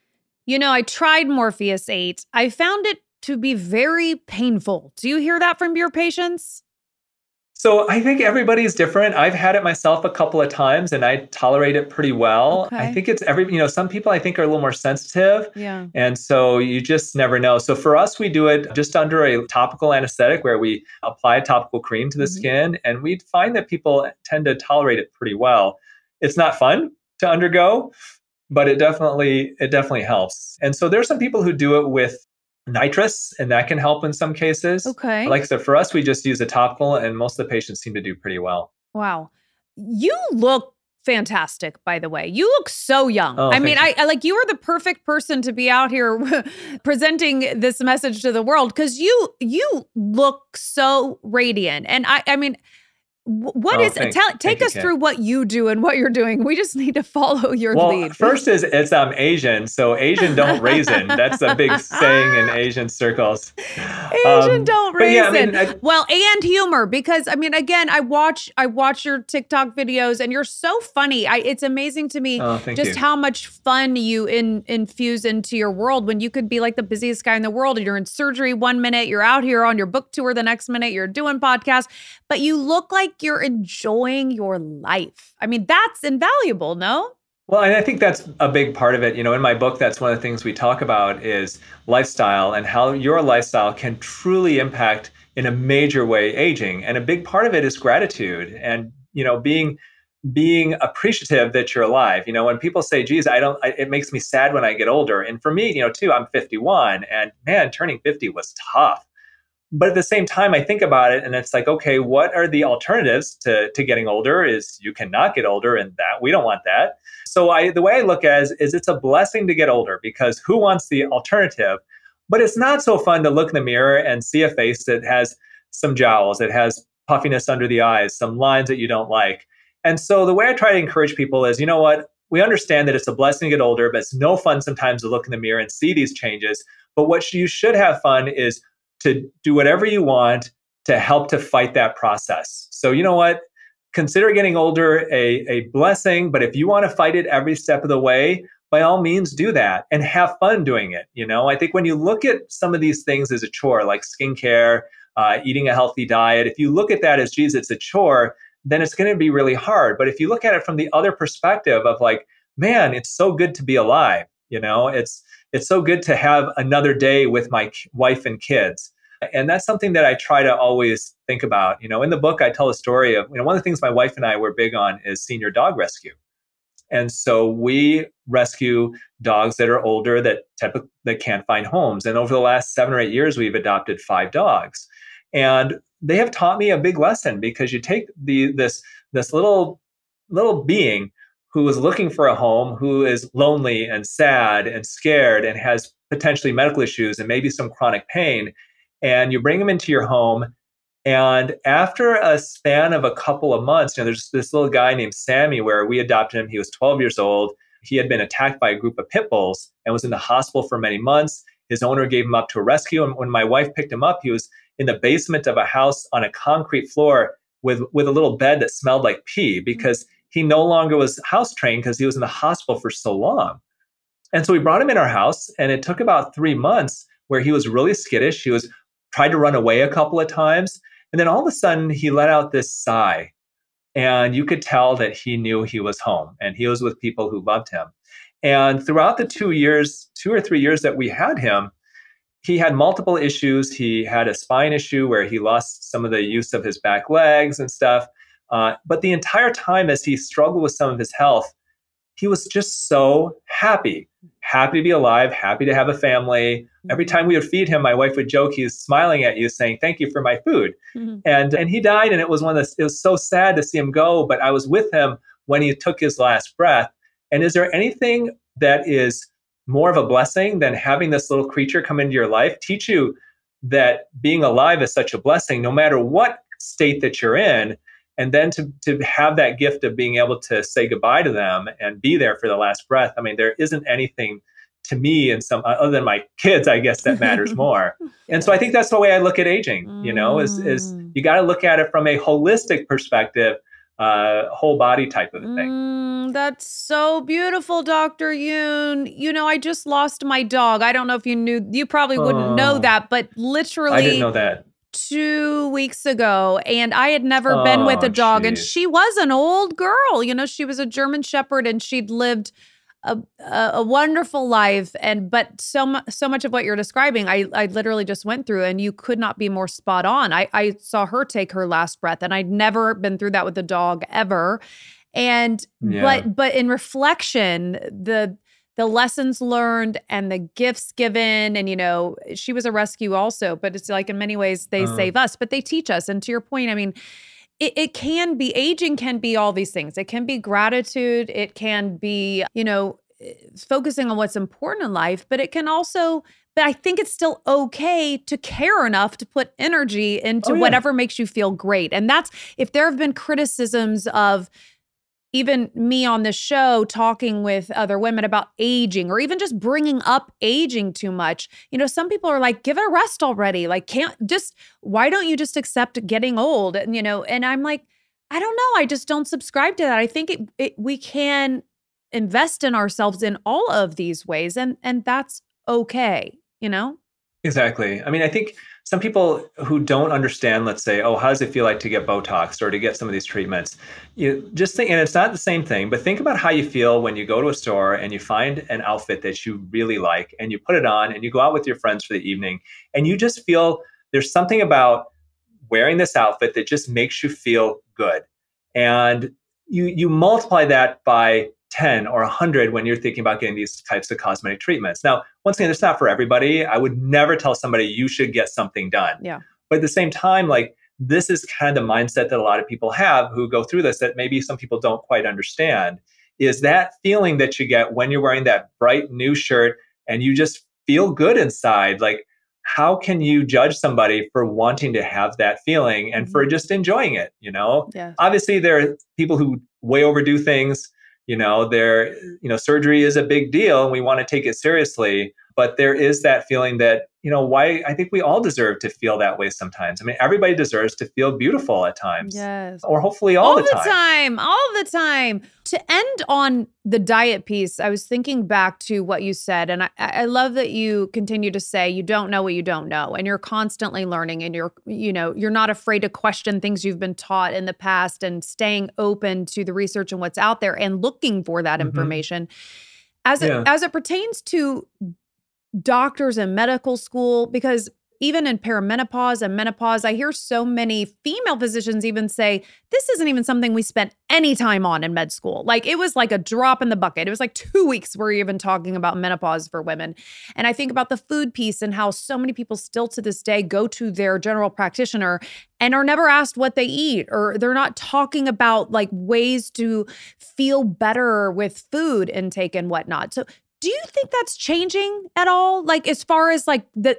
You know, I tried Morpheus 8. I found it to be very painful. Do you hear that from your patients? So I think everybody's different. I've had it myself a couple of times and I tolerate it pretty well. Okay. I think it's every, you know, some people I think are a little more sensitive. Yeah. And so you just never know. So for us, we do it just under a topical anesthetic where we apply a topical cream to the mm-hmm. skin and we find that people tend to tolerate it pretty well. It's not fun to undergo, but it definitely it definitely helps. And so there's some people who do it with nitrous, and that can help in some cases. Okay. Like I said, for us, we just use a topical, and most of the patients seem to do pretty well. Wow. You look fantastic by the way you look so young oh, i mean I, I, like you are the perfect person to be out here presenting this message to the world because you you look so radiant and i i mean what oh, is tell take us you, through what you do and what you're doing. We just need to follow your well, lead. first is it's um, asian so asian don't raisin. That's a big saying in asian circles. Asian um, don't raisin yeah, I mean, I, well and humor because i mean again i watch i watch your tiktok videos and you're so funny. I, it's amazing to me oh, just you. how much fun you in, infuse into your world when you could be like the busiest guy in the world and you're in surgery one minute you're out here on your book tour the next minute you're doing podcasts but you look like like you're enjoying your life. I mean, that's invaluable, no? Well, and I think that's a big part of it. You know, in my book, that's one of the things we talk about is lifestyle and how your lifestyle can truly impact in a major way aging. And a big part of it is gratitude and, you know, being being appreciative that you're alive. You know, when people say, geez, I don't, I, it makes me sad when I get older. And for me, you know, too, I'm 51 and man, turning 50 was tough. But at the same time, I think about it and it's like, okay, what are the alternatives to, to getting older? Is you cannot get older and that we don't want that. So I the way I look at it is, is it's a blessing to get older because who wants the alternative? But it's not so fun to look in the mirror and see a face that has some jowls, it has puffiness under the eyes, some lines that you don't like. And so the way I try to encourage people is, you know what? We understand that it's a blessing to get older, but it's no fun sometimes to look in the mirror and see these changes. But what you should have fun is to do whatever you want to help to fight that process. So, you know what? Consider getting older a, a blessing, but if you want to fight it every step of the way, by all means do that and have fun doing it. You know, I think when you look at some of these things as a chore, like skincare, uh, eating a healthy diet, if you look at that as, geez, it's a chore, then it's going to be really hard. But if you look at it from the other perspective of like, man, it's so good to be alive, you know, it's it's so good to have another day with my wife and kids. And that's something that I try to always think about. You know, in the book, I tell a story of, you know, one of the things my wife and I were big on is senior dog rescue. And so we rescue dogs that are older that typically that can't find homes. And over the last seven or eight years, we've adopted five dogs. And they have taught me a big lesson because you take the this this little little being who is looking for a home, who is lonely and sad and scared and has potentially medical issues and maybe some chronic pain, and you bring them into your home. And after a span of a couple of months, you know, there's this little guy named Sammy where we adopted him. He was 12 years old. He had been attacked by a group of pit bulls and was in the hospital for many months. His owner gave him up to a rescue. And when my wife picked him up, he was in the basement of a house on a concrete floor with, with a little bed that smelled like pee mm-hmm. because he no longer was house trained because he was in the hospital for so long. And so we brought him in our house, and it took about three months where he was really skittish. He was tried to run away a couple of times. And then all of a sudden, he let out this sigh. And you could tell that he knew he was home and he was with people who loved him. And throughout the two years, two or three years that we had him, he had multiple issues. He had a spine issue where he lost some of the use of his back legs and stuff. Uh, but the entire time, as he struggled with some of his health, he was just so happy happy to be alive, happy to have a family. Every mm-hmm. time we would feed him, my wife would joke, he's smiling at you saying, thank you for my food. Mm-hmm. And, and he died. And it was one of the, it was so sad to see him go, but I was with him when he took his last breath. And is there anything that is more of a blessing than having this little creature come into your life, teach you that being alive is such a blessing, no matter what state that you're in, and then to to have that gift of being able to say goodbye to them and be there for the last breath i mean there isn't anything to me and some other than my kids i guess that matters more and so i think that's the way i look at aging you know is is mm. you got to look at it from a holistic perspective uh, whole body type of thing. Mm, that's so beautiful, Dr. Youn. You know, I just lost my dog. I don't know if you knew, you probably wouldn't oh, know that, but literally, I didn't know that two weeks ago and I had never oh, been with oh, a dog. Geez. And she was an old girl. You know, she was a German Shepherd and she'd lived a, a, wonderful life. And but so much so much of what you're describing, I I literally just went through and you could not be more spot on. I, I saw her take her last breath and I'd never been through that with a dog ever. And yeah. but but in reflection, the the lessons learned and the gifts given and you know she was a rescue also but it's like in many ways they uh save us but they teach us and to your point i mean it, it can be aging can be all these things it can be gratitude it can be you know focusing on what's important in life but it can also but I think it's still okay to care enough to put energy into oh, yeah. whatever makes you feel great. And that's if there have been criticisms of even me on the show talking with other women about aging or even just bringing up aging too much. You know, some people are like, give it a rest already. Like, can't just, why don't you just accept getting old? And, you know, and I'm like, I don't know. I just don't subscribe to that. I think it, it, we can invest in ourselves in all of these ways and and that's okay, you know? Exactly. I mean, I think some people who don't understand, let's say, oh, how does it feel like to get Botox or to get some of these treatments? You just think, and it's not the same thing, but think about how you feel when you go to a store and you find an outfit that you really like and you put it on and you go out with your friends for the evening and you just feel there's something about wearing this outfit that just makes you feel good. And you you multiply that by 10 or 100 when you're thinking about getting these types of cosmetic treatments. Now, once again, it's not for everybody. I would never tell somebody you should get something done. Yeah. But at the same time, like this is kind of the mindset that a lot of people have who go through this that maybe some people don't quite understand is that feeling that you get when you're wearing that bright new shirt and you just feel good inside. Like, how can you judge somebody for wanting to have that feeling and for Mhm. just enjoying it? You know, Yeah. obviously there are people who way overdo things. You know, there, you know, surgery is a big deal and we want to take it seriously. But there is that feeling that, you know, why I think we all deserve to feel that way sometimes. I mean, everybody deserves to feel beautiful at times. Yes. Or hopefully all, all the time. all the time. To end on the diet piece, I was thinking back to what you said, and I, I love that you continue to say you don't know what you don't know, and you're constantly learning, and you're you know you're not afraid to question things you've been taught in the past, and staying open to the research and what's out there, and looking for that Mhm. information. As it Yeah. as it pertains to doctors and medical school, because even in perimenopause and menopause, I hear so many female physicians even say, this isn't even something we spent any time on in med school. Like it was like a drop in the bucket. It was like two weeks we're even talking about menopause for women. And I think about the food piece and how so many people still to this day go to their general practitioner and are never asked what they eat or they're not talking about like ways to feel better with food intake and whatnot. So do you think that's changing at all? Like as far as like the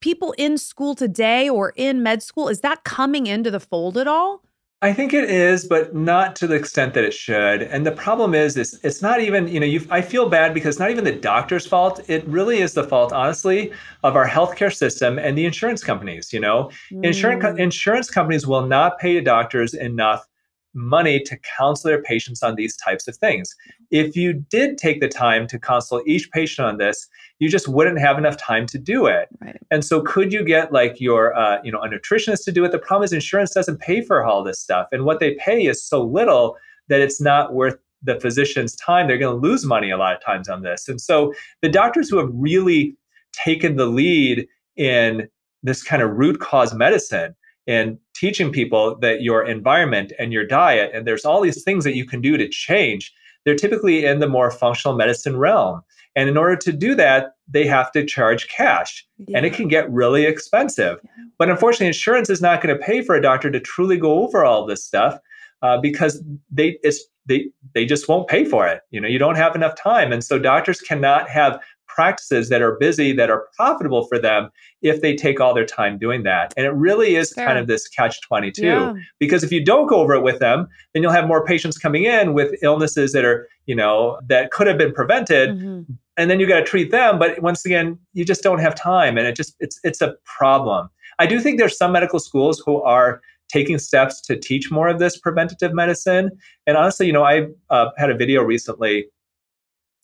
people in school today or in med school, is that coming into the fold at all? I think it is, but not to the extent that it should. And the problem is, is it's not even, you know, I feel bad because it's not even the doctor's fault. It really is the fault, honestly, of our healthcare system and the insurance companies. You know, insurance Mm. insurance companies will not pay doctors enough money to counsel their patients on these types of things. If you did take the time to counsel each patient on this, you just wouldn't have enough time to do it. Right. And so, could you get like your, uh, you know, a nutritionist to do it? The problem is insurance doesn't pay for all this stuff, and what they pay is so little that it's not worth the physician's time. They're going to lose money a lot of times on this. And so, the doctors who have really taken the lead in this kind of root cause medicine and teaching people that your environment and your diet and there's all these things that you can do to change they're typically in the more functional medicine realm. And in order to do that they have to charge cash and it can get really expensive. But unfortunately insurance is not going to pay for a doctor to truly go over all this stuff uh, because they it's they they just won't pay for it. You know you don't have enough time. And so doctors cannot have practices that are busy that are profitable for them if they take all their time doing that. And it really is kind of this catch 22 Yeah. because if you don't go over it with them then you'll have more patients coming in with illnesses that are you know that could have been prevented Mhm. and then you got to treat them. But once again you just don't have time and it just it's it's a problem. I do think there's some medical schools who are taking steps to teach more of this preventative medicine. And honestly you know i uh, had a video recently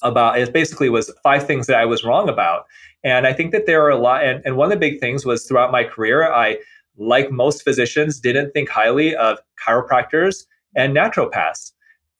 about it basically was five things that i was wrong about and i think that there are a lot and, and one of the big things was throughout my career i like most physicians didn't think highly of chiropractors and naturopaths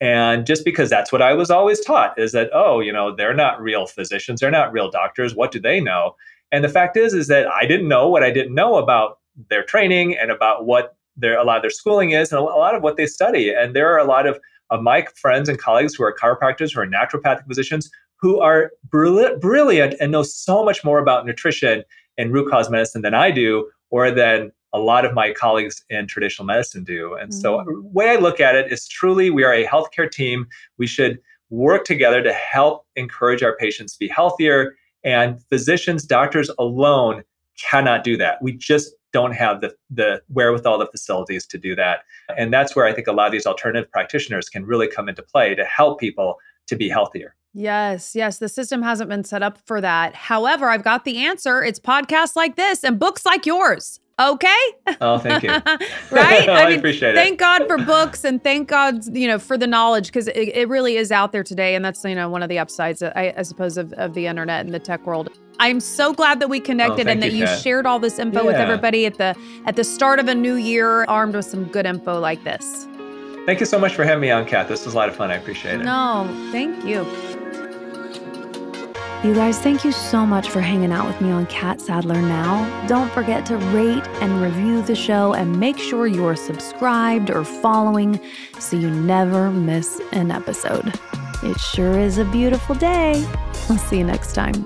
and just because that's what I was always taught is that, oh, you know, they're not real physicians, they're not real doctors. What do they know? And the fact is, is that I didn't know what I didn't know about their training and about what their a lot of their schooling is and a lot of what they study. And there are a lot of, of my friends and colleagues who are chiropractors, who are naturopathic physicians, who are brilliant, brilliant and know so much more about nutrition and root cause medicine than I do, or than a lot of my colleagues in traditional medicine do. And so, Mm. the way I look at it is truly we are a healthcare team. We should work together to help encourage our patients to be healthier. And physicians, doctors alone cannot do that. We just don't have the, the wherewithal, the facilities to do that. And that's where I think a lot of these alternative practitioners can really come into play to help people to be healthier. Yes, yes. The system hasn't been set up for that. However, I've got the answer. It's podcasts like this and books like yours. Okay. Oh, thank you. right? I appreciate it. Thank God for books and thank God, you know, for the knowledge because it, it really is out there today. And that's, you know, one of the upsides, I, I suppose, of, of the internet and the tech world. I'm so glad that we connected Oh, and that you, you Catt. shared all this info with everybody at the at the start of a new year, armed with some good info like this. Thank you so much for having me on, Catt. This was a lot of fun. I appreciate it. No, thank you. You guys, thank you so much for hanging out with me on Catt Sadler Now. Don't forget to rate and review the show and make sure you're subscribed or following so you never miss an episode. It sure is a beautiful day. I'll see you next time.